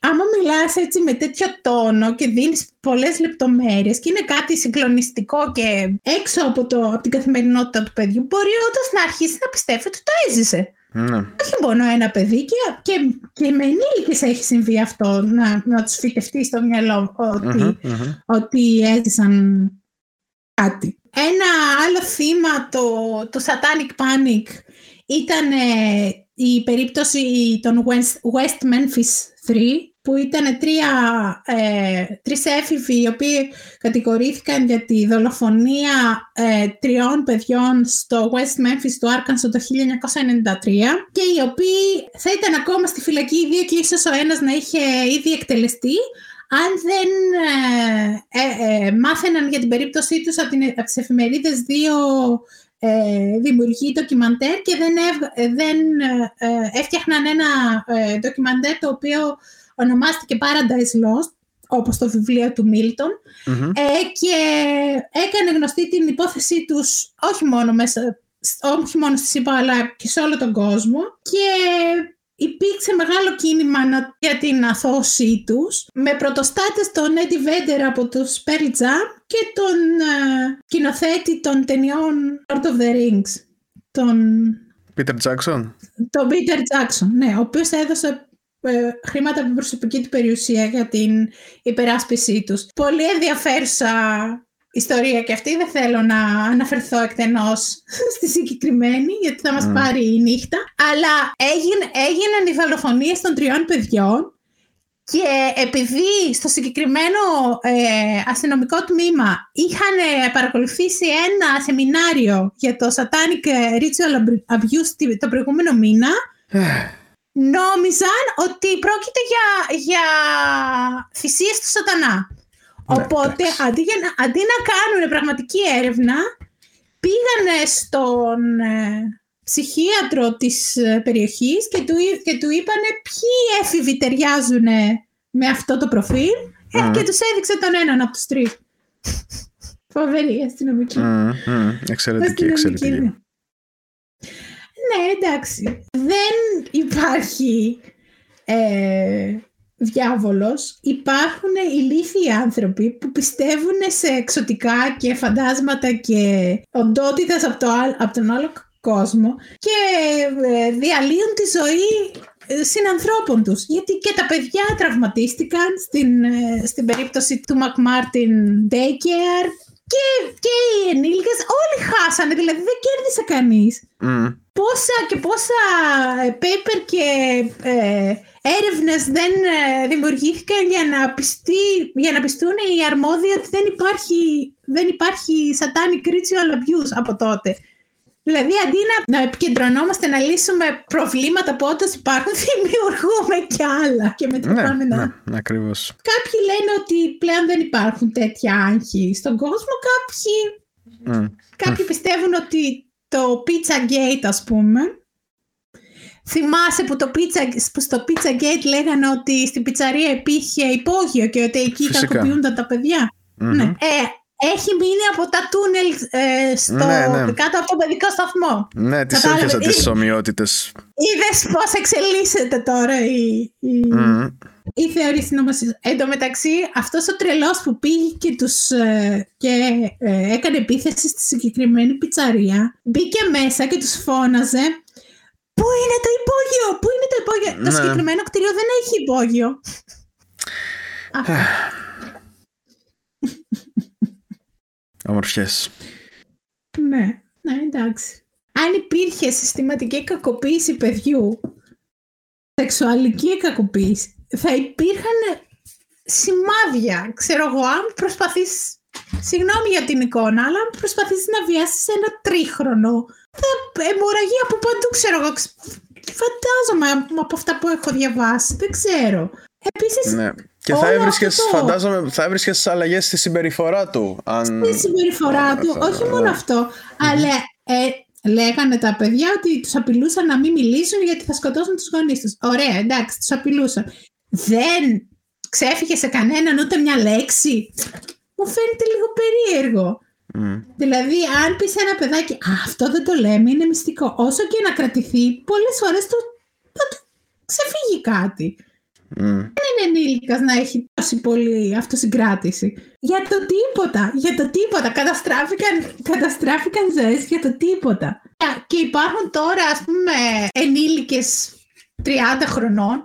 Άμα μιλάς έτσι με τέτοιο τόνο και δίνεις πολλές λεπτομέρειες και είναι κάτι συγκλονιστικό και έξω από, το, από την καθημερινότητα του παιδιού μπορεί όντως να αρχίσεις να πιστεύεις ότι το έζησε. Ναι. Όχι μόνο ένα παιδί και, και, και με ενήλικες έχει συμβεί αυτό να, να τους φυτευτεί στο μυαλό ότι, ότι έζησαν κάτι. Ένα άλλο θύμα το, το Satanic Panic ήταν ε, η περίπτωση των West, West Memphis 3 που ήταν τρία, ε, τρεις έφηβοι οι οποίοι κατηγορήθηκαν για τη δολοφονία ε, τριών παιδιών στο West Memphis του Arkansas το 1993 και οι οποίοι θα ήταν ακόμα στη φυλακή οι δύο και ίσως ο ένας να είχε ήδη εκτελεστεί. Αν δεν ε, ε, μάθαιναν για την περίπτωσή τους από, την, από τις εφημερίδες δύο ε, δημιουργεί ντοκιμαντέρ και δεν, δεν έφτιαχναν ένα ντοκιμαντέρ το οποίο ονομάστηκε Paradise Lost, όπως το βιβλίο του μιλτον ε, και έκανε γνωστή την υπόθεσή τους όχι μόνο, μέσα, όχι μόνο στη ΣΥΠΑ αλλά και σε όλο τον κόσμο. Και υπήρξε μεγάλο κίνημα για την αθώωσή τους με πρωτοστάτες τον Eddie Vedder από τους Pearl Jam και τον uh, κοινοθέτη των ταινιών Lord of the Rings τον Peter Jackson. τον Peter Jackson, ναι, ο οποίος έδωσε ε, χρήματα από την προσωπική του περιουσία για την υπεράσπιση τους. Πολύ ενδιαφέρουσα ιστορία και αυτή. Δεν θέλω να αναφερθώ εκτενώς στη συγκεκριμένη, γιατί θα μας πάρει η νύχτα. Αλλά έγιναν οι δολοφονίες των τριών παιδιών και επειδή στο συγκεκριμένο ε, αστυνομικό τμήμα είχαν παρακολουθήσει ένα σεμινάριο για το Satanic Ritual Abuse το προηγούμενο μήνα, ε νόμιζαν ότι πρόκειται για, για θυσίες του σατανά. Ναι, Οπότε αντί, να, αντί να κάνουν πραγματική έρευνα, πήγανε στον, ε, ψυχίατρο της ε, περιοχής και του, εί- και του είπανε ποιοι έφηβοι ταιριάζουν με αυτό το προφίλ; Ε, Μμμ. και τους έδειξε τον έναν από τους τρεις. Φοβερή αστυνομική. Μμμ, μμμ. Εξαιρετική, Αστυνομική, εξαιρετική. Ναι. Ναι, εντάξει. Δεν υπάρχει ε, διάβολος. Υπάρχουν ηλίθιοι άνθρωποι που πιστεύουν σε εξωτικά και φαντάσματα και οντότητες από, το, άλλ- από τον άλλο κόσμο και ε, διαλύουν τη ζωή ε, συνανθρώπων τους. Γιατί και τα παιδιά τραυματίστηκαν στην, ε, στην περίπτωση του McMartin Daycare και, και οι ενήλικες όλοι χάσανε, δηλαδή δεν κέρδισε κανείς Μμ. πόσα και πόσα ε, paper και ε, έρευνες δεν ε, δημιουργήθηκαν για να, πιστεί, για να πιστούν οι αρμόδιοι ότι δεν υπάρχει, δεν υπάρχει satanic ritual abuse από τότε. Δηλαδή αντί να, να επικεντρωνόμαστε να λύσουμε προβλήματα που όντως υπάρχουν, δημιουργούμε και άλλα και μετά Ναι, πάμε να... ναι, ακριβώς. Κάποιοι λένε ότι πλέον δεν υπάρχουν τέτοια άγχη στον κόσμο, κάποιοι Μμ. Κάποιοι πιστεύουν ότι το Pizza Gate, ας πούμε, θυμάσαι που, το pizza, που στο Pizza Gate λέγανε ότι στην πιτσαρία υπήρχε υπόγειο και ότι εκεί Φυσικά. κακοποιούνταν τα παιδιά. Μμμ. Ναι. Ε, έχει μείνει από τα τούνελ ε, στο, Ναι, ναι. κάτω από τον παιδικό σταθμό. Ναι, τις Κατάλαβε. έπιασα τις ομοιότητες. Είδες πώς εξελίσσεται τώρα η, η, Μμ. η θεωρία συνωμοσία. Εν τω μεταξύ, αυτός ο τρελός που πήγε και, τους, ε, και ε, έκανε επίθεση στη συγκεκριμένη πιτσαρία, μπήκε μέσα και τους φώναζε Πού είναι το υπόγειο, πού είναι το υπόγειο. Το Ναι. συγκεκριμένο κτίριο δεν έχει υπόγειο. Αυτό. Ομορφιές. ναι, ναι, εντάξει. Αν υπήρχε συστηματική κακοποίηση παιδιού, σεξουαλική κακοποίηση, θα υπήρχαν σημάδια. Ξέρω εγώ, αν προσπαθείς, συγγνώμη για την εικόνα, αλλά αν προσπαθείς να βιάσεις ένα τρίχρονο, θα αιμορραγεί από παντού, ξέρω εγώ. Ξ- Φαντάζομαι από αυτά που έχω διαβάσει, δεν ξέρω. Επίσης, Ναι. Και θα Όλο έβρισκες, αυτό. φαντάζομαι, θα έβρισκες αλλαγές στη συμπεριφορά του. Αν... τη συμπεριφορά του, Αυτό, όχι ναι. μόνο αυτό, αλλά ε, λέγανε τα παιδιά ότι τους απειλούσαν να μην μιλήσουν γιατί θα σκοτώσουν τους γονείς τους. Ωραία, εντάξει, τους απειλούσαν. Δεν ξέφυγε σε κανέναν ούτε μια λέξη. Μου φαίνεται λίγο περίεργο. Μμ. Δηλαδή, αν πεις σε ένα παιδάκι, «Α, αυτό δεν το λέμε, είναι μυστικό. Όσο και να κρατηθεί, πολλές φορές το, θα του ξεφύγει κάτι Μμ. δεν είναι ενήλικας να έχει τόση πολύ αυτοσυγκράτηση. Για το τίποτα, για το τίποτα. Καταστράφηκαν, καταστράφηκαν ζωές για το τίποτα. Α, Και υπάρχουν τώρα, ας πούμε, ενήλικες 30 χρονών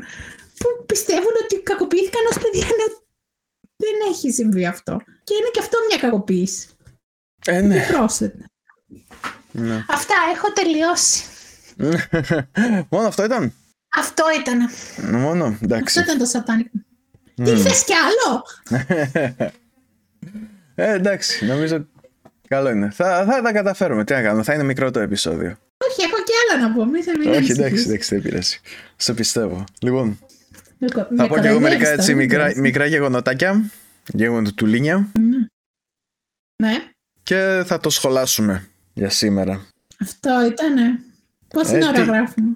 που πιστεύουν ότι κακοποιήθηκαν ως παιδιά ενώ δεν έχει συμβεί αυτό. Και είναι και αυτό μια κακοποίηση. Ε, ναι. Πρόσθετα. ναι. Αυτά, έχω τελειώσει. Μόνο αυτό ήταν. Αυτό ήταν. Μόνο, Αυτό εντάξει. ήταν το σατάνικο. Τι θες κι άλλο; Ε, εντάξει, νομίζω καλό είναι. Θα, θα τα καταφέρουμε. Τι να κάνουμε, θα είναι μικρό το επεισόδιο. Όχι, έχω κι άλλο να πω. Μη σε μην Όχι, ανησυχείς. εντάξει, εντάξει, δεν πειράζει. Σε πιστεύω. Λοιπόν, Με κο- θα με πω και εγώ μερικά κοροϊδεύεις έτσι τώρα, μικρά, δεν μικρά γεγονοτάκια. Γεγονοτουλίνια. Ναι, Και θα το σχολάσουμε για σήμερα. αυτό ήτανε. Πόση Ε, ώρα τι- γράφουμε;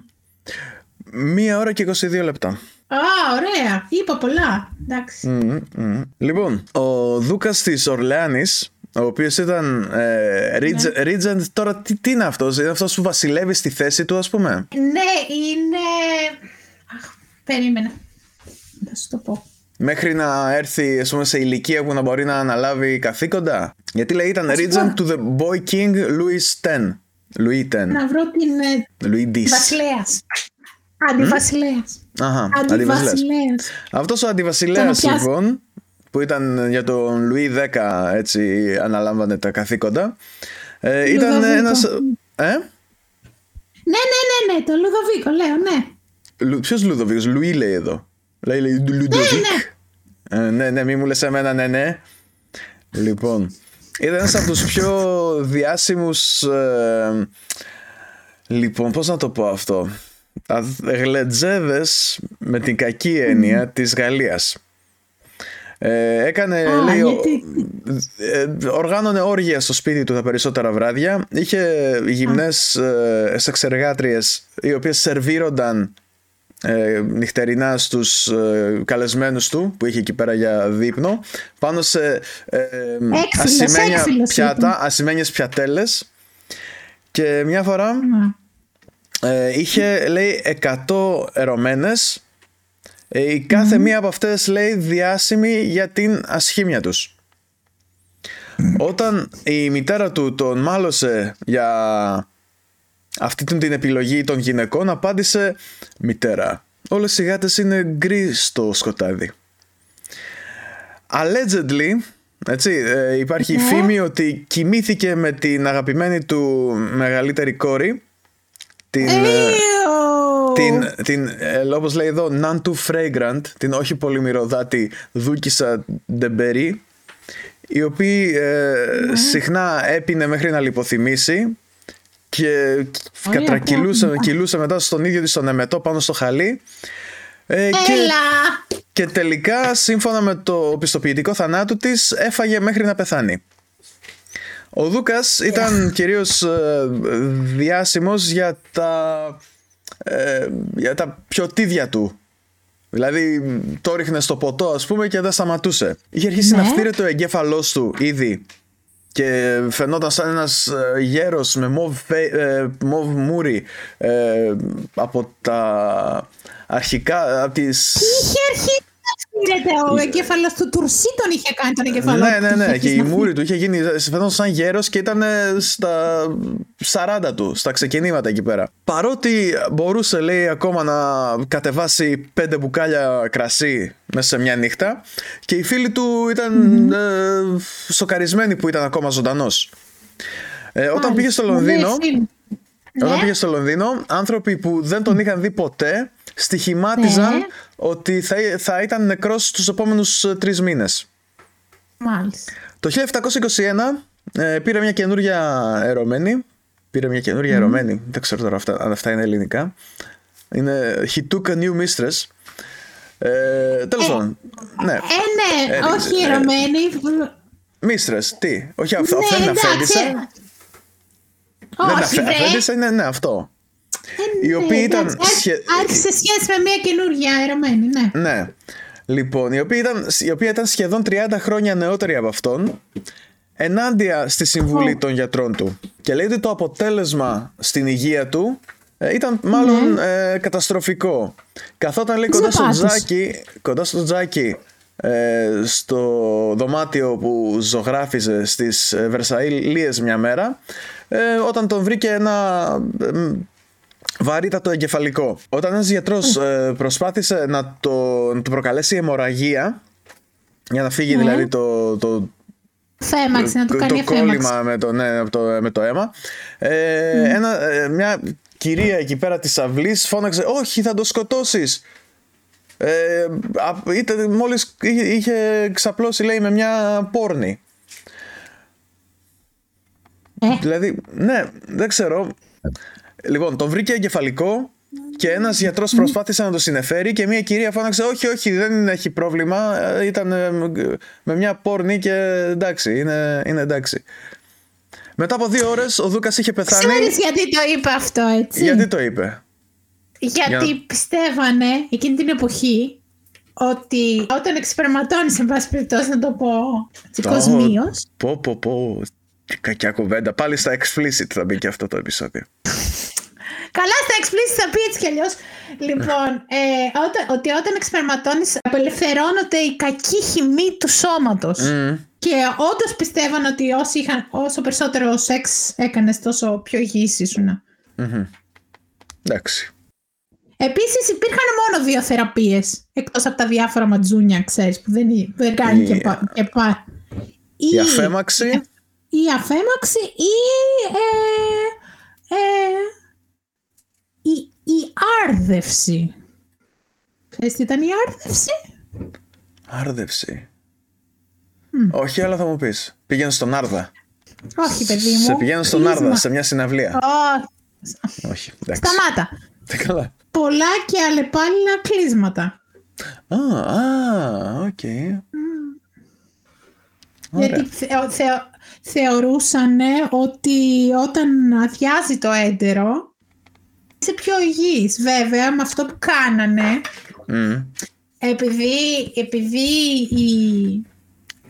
Μία ώρα και 22 λεπτά. Α, ωραία. Είπα πολλά. Εντάξει. Μμμ, μμμ. Λοιπόν, ο Δούκας της Ορλεάνης, ο οποίος ήταν ε, Regent, Regent, τώρα τι, τι είναι αυτός, είναι αυτός που βασιλεύει στη θέση του, ας πούμε; Ναι, είναι... Αχ, περίμενα. Θα σου το πω. Μέχρι να έρθει ας πούμε, σε ηλικία που να μπορεί να αναλάβει καθήκοντα; Γιατί λέει ήταν Ας Regent πω. to the boy king Louis X. Louis X. Να βρω την ε, Louis X. βασιλέας. Αντιβασιλέας. Αχα, αντιβασιλέας. Αντιβασιλέας. Αυτός ο Το αντιβασιλέας να πιάσει. λοιπόν που ήταν για τον Λουί X έτσι αναλάμβανε τα καθήκοντα ε, ήταν Λουδοβίκο. ένας... Ε; Ναι, ναι, ναι, ναι, το Λουδοβίκο, λέω, ναι. Λου, ποιος Λουδοβίκος, Λουί λέει εδώ. Λέει, λέει Λουδοβίκ. ναι. Ε, ναι, ναι, μη μου λες εμένα, ναι, ναι. Λοιπόν, ήταν ένας από τους πιο διάσημους... ε, λοιπόν, πώς να το πω αυτό. Τα γλετζέδες με την κακή έννοια της Γαλλίας. Ε, έκανε, Α, λέει, ο- γιατί- ε, οργάνωνε όργια στο σπίτι του τα περισσότερα βράδια. Είχε γυμνές ε, σεξεργάτριες οι οποίες σερβίρονταν ε, νυχτερινά στους ε, καλεσμένους του που είχε εκεί πέρα για δείπνο πάνω σε ε, ασημένια έξυλος πιάτα, ήταν. ασημένιες πιατέλες και μια φορά ε, είχε λέει 100 ερωμένες. Ε, η κάθε μία από αυτές λέει διάσημη για την ασχήμια τους. Όταν η μητέρα του τον μάλωσε για αυτή την την επιλογή των γυναικών απάντησε «Μητέρα, όλες οι γάτες είναι γκρι στο σκοτάδι». Allegedly, έτσι, ε, υπάρχει η φήμη ότι κοιμήθηκε με την αγαπημένη του μεγαλύτερη κόρη την, ε, την, την ε, όπως λέει εδώ non too fragrant την όχι πολύ μυρωδάτη δούκισα ντεμπερί η οποία ε, συχνά έπινε μέχρι να λιποθυμήσει και κατρακυλούσε κυλούσε μετά στον ίδιο της τον εμετό πάνω στο χαλί. Ε, και, Έλα! και τελικά σύμφωνα με το πιστοποιητικό θανάτου της έφαγε μέχρι να πεθάνει ο Δούκας ήταν κυρίως ε, διάσημος για τα, ε, για τα πιωτίδια του. Δηλαδή το ρίχνε στο ποτό ας πούμε και δεν σταματούσε. Είχε αρχίσει Ναι. να φτύρεται ο εγκέφαλός του ήδη και φαινόταν σαν ένας ε, γέρος με μοβ, φε- ε, μοβ μούρι ε, από τα αρχικά από τις... Είχε αρχίσει να φτύρεται ο εγκέφαλος του Τουρσί τον είχε κάνει τον εγκέφαλο Ναι, του. ναι, Είχε ναι. Και αρχίσει η να μούρη του είχε γίνει. Φαινόταν σαν γέρος και ήταν ε, στα 40 του, στα ξεκινήματα εκεί πέρα. Παρότι μπορούσε, λέει, ακόμα να κατεβάσει πέντε μπουκάλια κρασί μέσα σε μια νύχτα και οι φίλοι του ήταν ε, σοκαρισμένοι που ήταν ακόμα ζωντανός. Ε, όταν πήγε στο Μάλιστα. Λονδίνο, Ναι, φίλοι. όταν Ναι. πήγε στο Λονδίνο, άνθρωποι που δεν τον είχαν δει ποτέ στοιχημάτιζαν Ναι. ότι θα, θα ήταν νεκρός στους επόμενους ε, τρεις μήνες. Μάλιστα. Το 1721 ε, πήρε μια καινούρια ερωμένη. Πήρε μια καινούρια ερωμένη. Δεν ξέρω τώρα αυτά, αν αυτά είναι ελληνικά. Είναι He took a new mistress. Ε, Τέλος πάντων. Ναι. Ε, ναι, Ε, όχι ε, ερωμένη. Mistress, τι. Όχι, αυτό, Ναι, αυτό είναι εντάξει. αφέντησα. Δεν είναι Όχι, αφέ- δε. αφέντησα, είναι ναι, αυτό. Ε, η ναι, οποία ήταν εντάξει, άρχι- σχε- Άρχισε σχέση με μια καινούργια ερωμένη, ναι. Ναι. Λοιπόν, η οποία, ήταν, η οποία ήταν σχεδόν 30 χρόνια νεότερη από αυτόν, ενάντια στη συμβουλή των γιατρών του. Και λέει ότι το αποτέλεσμα στην υγεία του ε, ήταν μάλλον ε, καταστροφικό. Καθόταν λέει κοντά στο Ζωπάτος. τζάκι, κοντά στο τζάκι ε, στο δωμάτιο που ζωγράφιζε στις ε, Βερσαήλιες μια μέρα ε, όταν τον βρήκε ένα ε, βαρύτατο εγκεφαλικό. Όταν ένας γιατρός ε, προσπάθησε να το, να του προκαλέσει αιμορραγία για να φύγει δηλαδή το, το, Φέμαξη, να του το, κάνει το εφέμαξη. κόλλημα με το, ναι, με το, με το αίμα. Ε, ένα, ε, μια κυρία εκεί πέρα της αυλής φώναξε «Όχι, θα το σκοτώσεις». Ε, α- ήταν, μόλις είχε, είχε ξαπλώσει λέει με μια πόρνη. Ε. Δηλαδή, ναι, δεν ξέρω. Λοιπόν, τον βρήκε εγκεφαλικό και ένας γιατρός προσπάθησε να το συνεφέρει και μια κυρία φώναξε: Όχι, όχι, δεν έχει πρόβλημα. Ε, Ήταν ε, με μια πόρνη και εντάξει, είναι, είναι εντάξει. Μετά από δύο ώρες ο Δούκας είχε πεθάνει. Ξέρεις γιατί το είπε αυτό, έτσι; Γιατί το είπε; Γιατί Για να- πιστεύανε εκείνη την εποχή ότι όταν εξυπηρεματώνει, σε πάση περιπτώσει να το πω κοσμίω. Πω, πω, πω. Τι κακιά κουβέντα. Πάλι στα explicit θα μπει και αυτό το επεισόδιο. Καλά, στα explicit θα πει έτσι κι αλλιώς. Λοιπόν, ε, όταν, ότι όταν εξυπηρεματώνει, απελευθερώνονται η κακή χυμή του σώματος. Και όντως πιστεύαν ότι όσοι είχαν, όσο περισσότερο σεξ έκανες, τόσο πιο υγιής ήσουν. Εντάξει. Επίσης, υπήρχαν μόνο δύο θεραπείες. Εκτός από τα διάφορα ματζούνια, ξέρεις, που δεν, δεν κάνει Η- και, πα, και πα. Η αφέμαξη. η αφέμαξη ή ε, ε, η, η άρδευση. Ξέρεις τι ήταν η άρδευση; Άρδευση. Όχι, αλλά θα μου πεις. Πήγαινε στον Άρδα. Όχι, παιδί μου. Σε πηγαίνω στον Κλύσμα. Άρδα, σε μια συναυλία. Όχι. Όχι, εντάξει. Σταμάτα. Τι καλά. Πολλά και αλλεπάλληλα κλύσματα. Α, α, οκ. Γιατί θεω- θεω- θεωρούσαν ότι όταν αδειάζει το έντερο είσαι πιο υγιής. Βέβαια, με αυτό που κάνανε, Μμ. επειδή, επειδή η...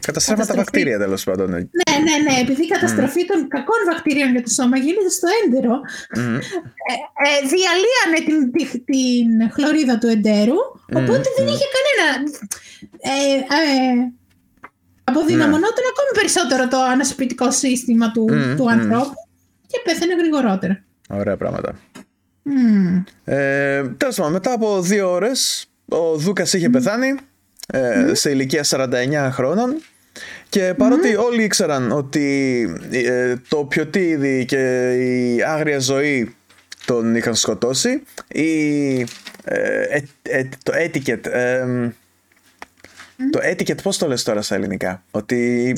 Καταστρέφουν τα Καταστροφή. βακτήρια τέλος πάντων. Ναι, ναι, ναι, επειδή η καταστροφή των κακών βακτηρίων για το σώμα γίνεται στο έντερο, Μμ. ε, ε, διαλύανε την, τη- την χλωρίδα του εντέρου, οπότε δεν είχε κανένα... Ε, ε, αποδυναμωνόταν ακόμη περισσότερο το ανασωπητικό σύστημα του, Μμμ, του μμμ. ανθρώπου και πέθανε γρηγορότερα. Ωραία πράγματα. Μμμ. Ε, Τέλος πάντων, μετά από δύο ώρες, ο Δούκας είχε πεθάνει ε, σε ηλικία 49 χρόνων. Και παρότι όλοι ήξεραν ότι ε, το πιωτίδι και η άγρια ζωή τον είχαν σκοτώσει, η, ε, ε, ε, το etiquette, ε, το etiquette πώς το λες τώρα στα ελληνικά, ότι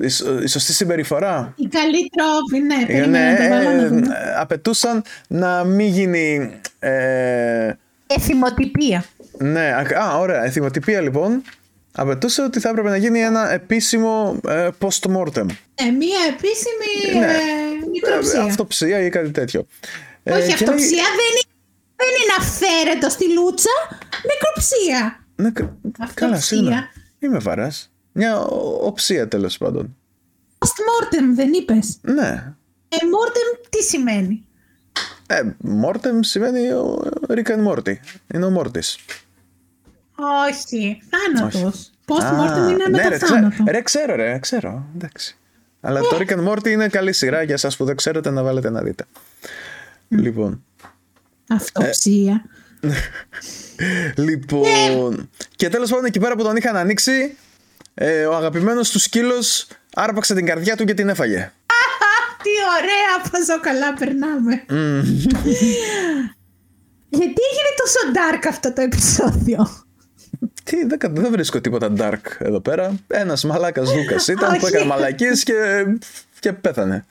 ε, η, σ- η σωστή συμπεριφορά Οι καλοί τρόποι, ναι, ε, περίμενα να το βάλω να ε, δούμε. ε, απαιτούσαν να μην γίνει. Ε, Εθιμοτυπία. ναι, α, α, ωραία. Εθιμοτυπία λοιπόν απαιτούσε ότι θα έπρεπε να γίνει ένα επίσημο ε, post-mortem. Ε, μία επίσημη Ναι. ε, μικροψία. Ε, αυτοψία ή κάτι τέτοιο. Ε, Όχι, και αυτοψία λέγει- δεν είναι, δεν είναι αυθαίρετο στη λούτσα. Μικροψία. Ναι, κα- Αυτοψία. καλά, σίγουρα. Είμαι βαράς. Μια ο- οψία τέλος πάντων. Post-mortem δεν είπες; Ναι. Ε, mortem τι σημαίνει; Ε, mortem σημαίνει ο Rick and Morty. Είναι ο Μόρτης. Όχι, θάνατος. Post-mortem Α, είναι ναι, μετά ρε, θάνατο. ξέ- ρε, ξέρω, ρε, ξέρω. Εντάξει. Αλλά το Rick and Morty είναι καλή σειρά για εσάς που δεν ξέρετε να βάλετε να δείτε. Λοιπόν. Αυτοψία. Λοιπόν. Και τέλος πάντων εκεί πέρα που τον είχαν ανοίξει, ε, ο αγαπημένος του σκύλος άρπαξε την καρδιά του και την έφαγε. Τι ωραία, πόσο καλά περνάμε. Γιατί έγινε τόσο dark αυτό το επεισόδιο; Τι, δεν, κα- δεν βρίσκω τίποτα dark εδώ πέρα. Ένας μαλάκας Δούκας ήταν που Όχι. έκανε μαλακίες και, και πέθανε.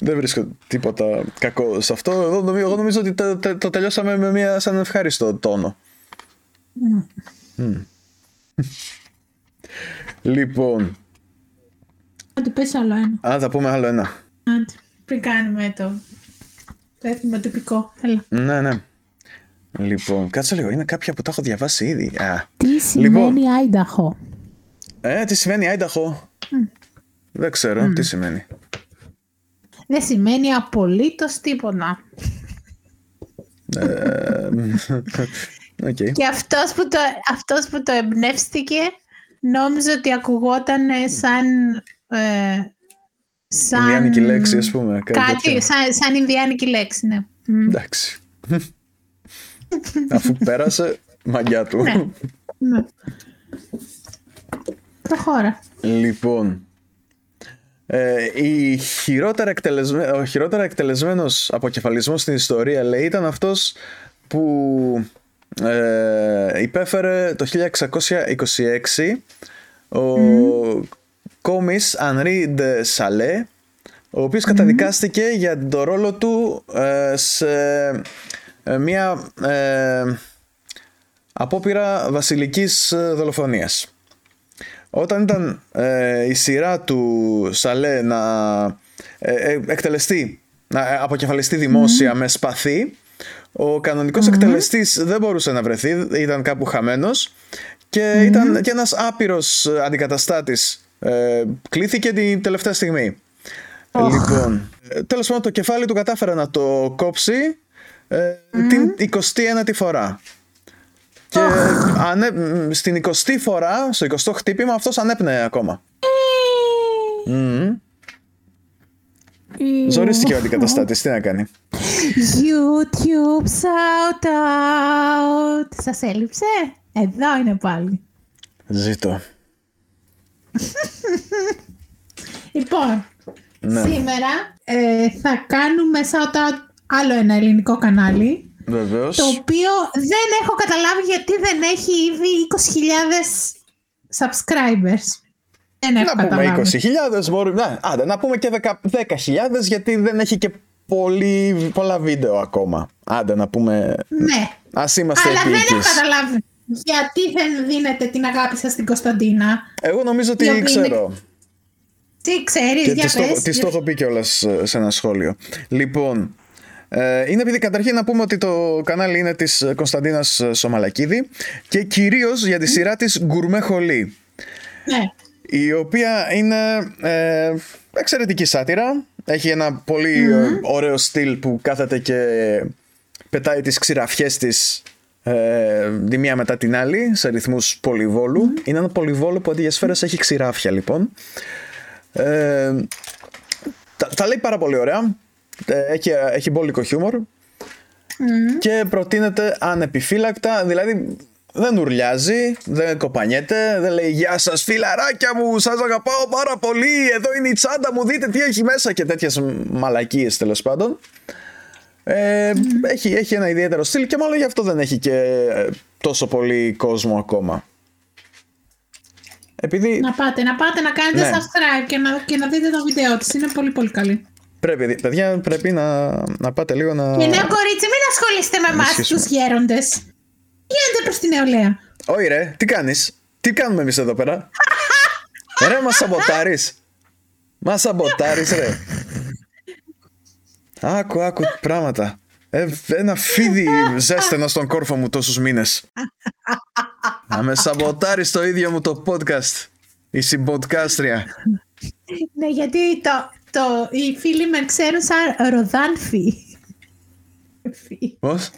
Δεν βρίσκω τίποτα κακό σε αυτό. Εγώ νομίζω, εγώ νομίζω ότι το, το- το τελειώσαμε με μια σαν ευχάριστο τόνο. Μμ. λοιπόν, Άντε πες άλλο ένα. αν θα πούμε άλλο ένα. Άντε, πριν κάνουμε το το εθιμοτυπικό. Έλα. Ναι, ναι. Λοιπόν, κάτσε λίγο. Είναι κάποια που τα έχω διαβάσει ήδη. Α, Τι σημαίνει Άινταχο; ε, τι σημαίνει Άινταχο; Δεν ξέρω τι σημαίνει. Δεν σημαίνει απολύτως τίποτα. Οκ. Και αυτός που το, αυτός που το εμπνεύστηκε νόμιζε ότι ακουγόταν σαν... Ε, σαν Ινδιάνικη λέξη, ας πούμε. Κάτι, Κάτι, τέτοιο. σαν, σαν Ινδιάνικη λέξη, ναι. Μμ. Εντάξει. Αφού πέρασε, μαγιά του. Ναι. ναι. Προχώρα. Λοιπόν, ε, η χειρότερα εκτελεσμέ... ο χειρότερα εκτελεσμένος αποκεφαλισμός στην ιστορία λέει ήταν αυτός που ε, υπέφερε το 1626 ο κόμις Ανρί Ντε Σαλέ ο οποίος καταδικάστηκε για το ρόλο του ε, σε ε, μια ε, απόπειρα βασιλικής ε, δολοφονίας. Όταν ήταν ε, η σειρά του Σαλέ να ε, ε, εκτελεστεί, να ε, αποκεφαλιστεί δημόσια με σπαθί, ο κανονικος εκτελεστής δεν μπορούσε να βρεθεί, ήταν κάπου χαμένος και ήταν και ένας άπειρος ε, αντικαταστάτης. Ε, κλήθηκε την τελευταία στιγμή. Λοιπόν, ε, τέλος πάντων το κεφάλι του κατάφερε να το κόψει ε, την 29η φορά. Και ανέ, μ, στην 20η φορά, στο 20ο χτύπημα, αυτός ανέπνεε ακόμα. Μμμ. Ζορίστηκε ο αντικαταστάτης, τι να κάνει. YouTube shout out. Σας έλειψε; Εδώ είναι πάλι. Ζήτω. Λοιπόν, Ναι. σήμερα ε, θα κάνουμε shout out άλλο ένα ελληνικό κανάλι Βεβαίως. το οποίο δεν έχω καταλάβει γιατί δεν έχει ήδη 20.000 subscribers. Δεν έχω Να πούμε καταλάβει. 20.000, μπορούμε. Ναι, άντε, να πούμε και 10 10.000 γιατί δεν έχει και πολύ, πολλά βίντεο ακόμα. Άντε να πούμε. Ναι. Ας είμαστε Αλλά δεν έχω επίκης. καταλάβει. γιατί δεν δίνετε την αγάπη σας στην Κωνσταντίνα. Εγώ νομίζω Η ότι οποία είναι- ξέρω. Τι ξέρεις, Και για της το, πες. της το έχω πει κιόλας σε ένα σχόλιο. Λοιπόν, ε, είναι επειδή καταρχήν να πούμε ότι το κανάλι είναι της ε, Κωνσταντίνας ε, Σομαλακίδη και κυρίως για τη σειρά της Γκουρμέ Χολή, Ναι. η οποία είναι ε, εξαιρετική σάτυρα. Έχει ένα πολύ ε, ωραίο στυλ που κάθεται και πετάει τις ξηραφιές της ε, τη μία μετά την άλλη σε ρυθμούς πολυβόλου. Είναι ένα πολυβόλο που αντί για σφαίρες έχει ξηράφια λοιπόν. Ε, τα, τα λέει πάρα πολύ ωραία. Ε, Έχει, έχει μπόλικο χιούμορ. Και προτείνεται ανεπιφύλακτα. Δηλαδή δεν ουρλιάζει, δεν κοπανιέται, δεν λέει Γεια σας, φιλαράκια μου, σας αγαπάω πάρα πολύ. Εδώ είναι η τσάντα μου, δείτε τι έχει μέσα και τέτοιες μαλακίες τέλος πάντων. Ε, έχει, έχει ένα ιδιαίτερο στυλ και μάλλον γι' αυτό δεν έχει και ε, τόσο πολύ κόσμο ακόμα. Επειδή Να πάτε, να πάτε να κάνετε Ναι. subscribe και να, και να δείτε το βίντεο της. Είναι πολύ πολύ καλή. Πρέπει, παιδιά, πρέπει να, να πάτε λίγο να. Και νέο κορίτσι, μην ασχολείστε με εμάς ενισχύσουμε. τους γέροντες. Γίνετε προς την νεολαία. Όχι ρε, τι κάνεις, τι κάνουμε εμείς εδώ πέρα; ρε, μας σαμποτάρεις. Μας σαμποτάρεις ρε. Άκου, άκου πράγματα. Ε, ένα φίδι ζέστανα στον κόρφο μου τόσους μήνες. Να με σαμποτάρεις το ίδιο μου το podcast. Η συμποντκάστρια. Ναι, γιατί το, το, οι φίλοι με ξέρουν σαν Ροδάνφη. Πώς;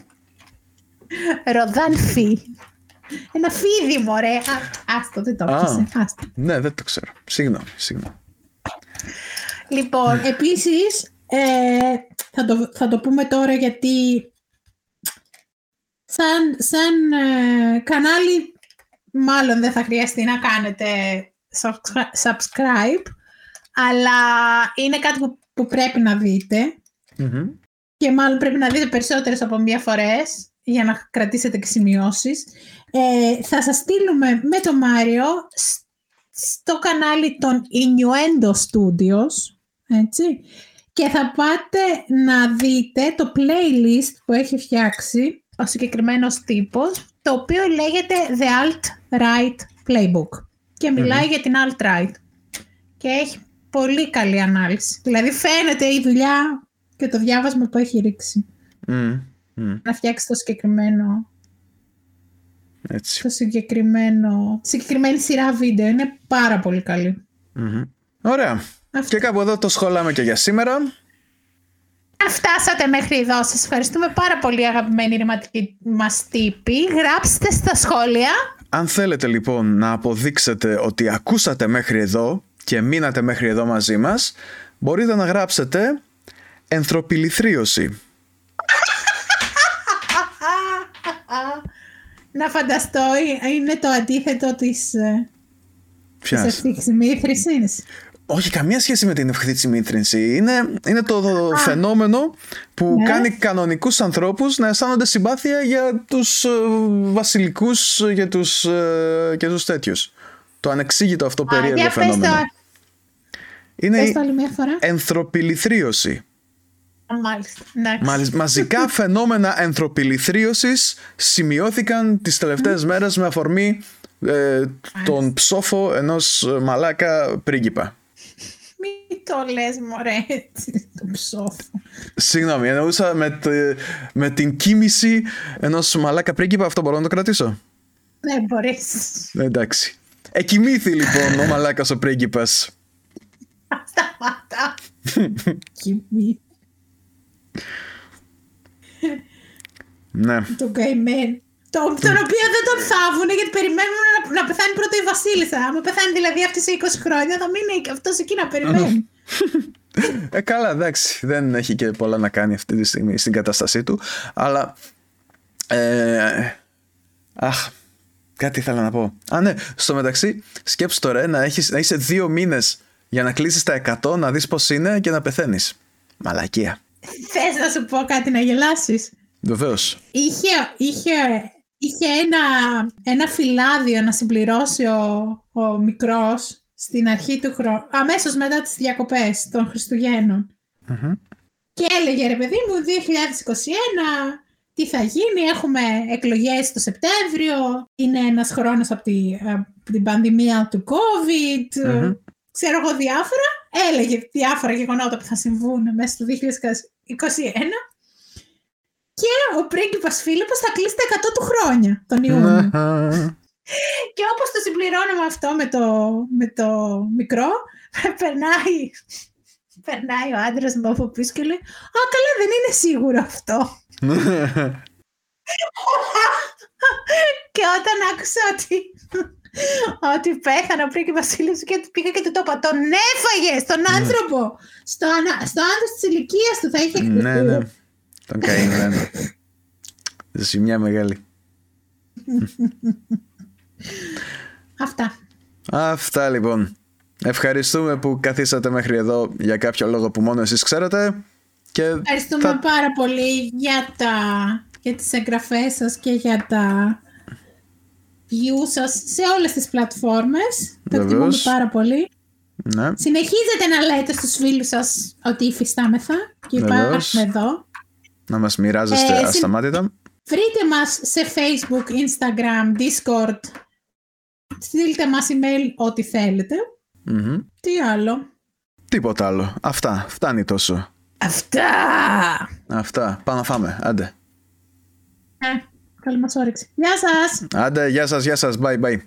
Ροδάνφη. Ένα φίδι, μωρέ. Α, άστο, δεν το Α. έπιασε. Άστο. Ναι, δεν το ξέρω. Συγγνώμη, συγγνώμη. Λοιπόν, επίσης, ε, θα, το, θα το πούμε τώρα γιατί σαν, σαν ε, κανάλι μάλλον δεν θα χρειαστεί να κάνετε subscri- subscribe, αλλά είναι κάτι που, που πρέπει να δείτε. Μμμ. και μάλλον πρέπει να δείτε περισσότερες από μία φορές για να κρατήσετε και σημειώσεις. Ε, θα σας στείλουμε με το Μάριο σ- στο κανάλι των Innuendo Studios, έτσι, και θα πάτε να δείτε το playlist που έχει φτιάξει ο συγκεκριμένος τύπος, το οποίο λέγεται The Alt-Right Playbook. Και μιλάει για την Alt-Right και έχει πολύ καλή ανάλυση. Δηλαδή φαίνεται η δουλειά και το διάβασμα που έχει ρίξει Μμ, μμ. να φτιάξει το συγκεκριμένο, Έτσι. το συγκεκριμένο, τη συγκεκριμένη σειρά βίντεο. Είναι πάρα πολύ καλή. Μμμ. Ωραία. Αυτό. Και κάπου εδώ το σχολάμε και για σήμερα. Αν φτάσατε μέχρι εδώ, σας ευχαριστούμε πάρα πολύ αγαπημένοι ρηματικοί μας τύποι. Γράψτε στα σχόλια. Αν θέλετε λοιπόν να αποδείξετε ότι ακούσατε μέχρι εδώ και μείνατε μέχρι εδώ μαζί μας, μπορείτε να γράψετε ενθρωπιληθρίωση. Να φανταστώ, ε, είναι το αντίθετο της, ε, της Ποιας; ευθύχης μύθρησης. Όχι, καμία σχέση με την ευχθή μήτρυνση. Είναι, είναι το, το φαινόμενο που Ναι. κάνει κανονικούς ανθρώπους να αισθάνονται συμπάθεια για τους ε, βασιλικούς για τους, ε, και τους τέτοιους. Το ανεξήγητο αυτό Α, περίεργο για πες το, φαινόμενο. Είναι πες η το άλλη μια φορά. ενθρωπιληθρίωση. Α, Μάλιστα. Εντάξει. Μα- μαζικά φαινόμενα ενθρωπιληθρίωσης σημειώθηκαν τις τελευταίες μέρες με αφορμή ε, τον ψόφο ενός ε, μαλάκα πρίγκιπα. Μην το λες μωρέ, έτσι, το ψόφο. Συγγνώμη, εννοούσα με, τε- με την κίνηση ενός μαλάκα πρίγκιπα, αυτό μπορώ να το κρατήσω; Ναι, μπορείς. Ε, εντάξει. Εκοιμήθη λοιπόν ο μαλάκας ο πρίγκιπας. Σταματά. Κοιμή. Ναι. Τον καημένο. Το, τον οποίο δεν τον θάβουν γιατί περιμένουν να, να πεθάνει πρώτα η Βασίλισσα. Άμα πεθάνει δηλαδή αυτή σε 20 χρόνια, θα μείνει αυτός εκεί να περιμένει. Ε, καλά, εντάξει. Δεν έχει και πολλά να κάνει αυτή τη στιγμή στην κατάστασή του. Αλλά. Ε, αχ, κάτι ήθελα να πω. Α, ναι, στο μεταξύ, σκέψου τώρα ε, να, έχεις, να είσαι δύο μήνες για να κλείσεις τα 100, να δεις πώς είναι και να πεθαίνεις. Μαλακία. Θες να σου πω κάτι να γελάσεις; Βεβαίως. Είχε, είχε, είχε ένα, ένα φυλάδιο να συμπληρώσει ο, ο μικρός στην αρχή του χρόνου, αμέσως μετά τις διακοπές των χριστουγεννων Και έλεγε ρε παιδί μου 2021 τι θα γίνει, έχουμε εκλογές το Σεπτέμβριο, είναι ένας χρόνος από, τη, από την πανδημία του COVID, Μμμ. ξέρω εγώ διάφορα, έλεγε διάφορα γεγονότα που θα συμβούν μέσα στο 2021 και ο πρίγκιπας Φίλιππος θα κλείσει τα 100 του χρόνια τον Ιούνιο. Και όπως το συμπληρώνουμε αυτό με το, με το μικρό, περνάει, περνάει ο άντρας μου από πίσω και λέει «Α, καλά, δεν είναι σίγουρο αυτό». Και όταν άκουσα ότι, ότι πέθανε ο πρίγκιπας Φίλιππος και πήγα και του το είπα «Τον έφαγε στον άνθρωπο, στο, ανα- στο άντρας της ηλικίας του θα είχε εκτεθεί». ναι, ναι. Τον καημένο. ναι. Ζημιά μεγάλη. Αυτά. Αυτά λοιπόν. Ευχαριστούμε που καθίσατε μέχρι εδώ για κάποιο λόγο που μόνο εσείς ξέρετε. Και Ευχαριστούμε θα- πάρα πολύ για, τα, για τις εγγραφές σας και για τα views σας σε όλες τις πλατφόρμες. Το εκτιμούμε Βεβαίως. πάρα πολύ. Ναι, Συνεχίζετε να λέτε στους φίλους σας ότι υφιστάμεθα και Βεβαίως. υπάρχουμε εδώ. να μας μοιράζεστε Ε, συν- ασταμάτητα. Βρείτε μας σε Facebook, Instagram, Discord. Στείλτε μας email ό,τι θέλετε. Μμμ. Τι άλλο. Τίποτα άλλο. Αυτά. Φτάνει τόσο. Αυτά! Αυτά. Πάμε να φάμε. Άντε. Ε, καλή μας όρεξη. Γεια σας! Άντε, γεια σας, γεια σας. Bye, bye.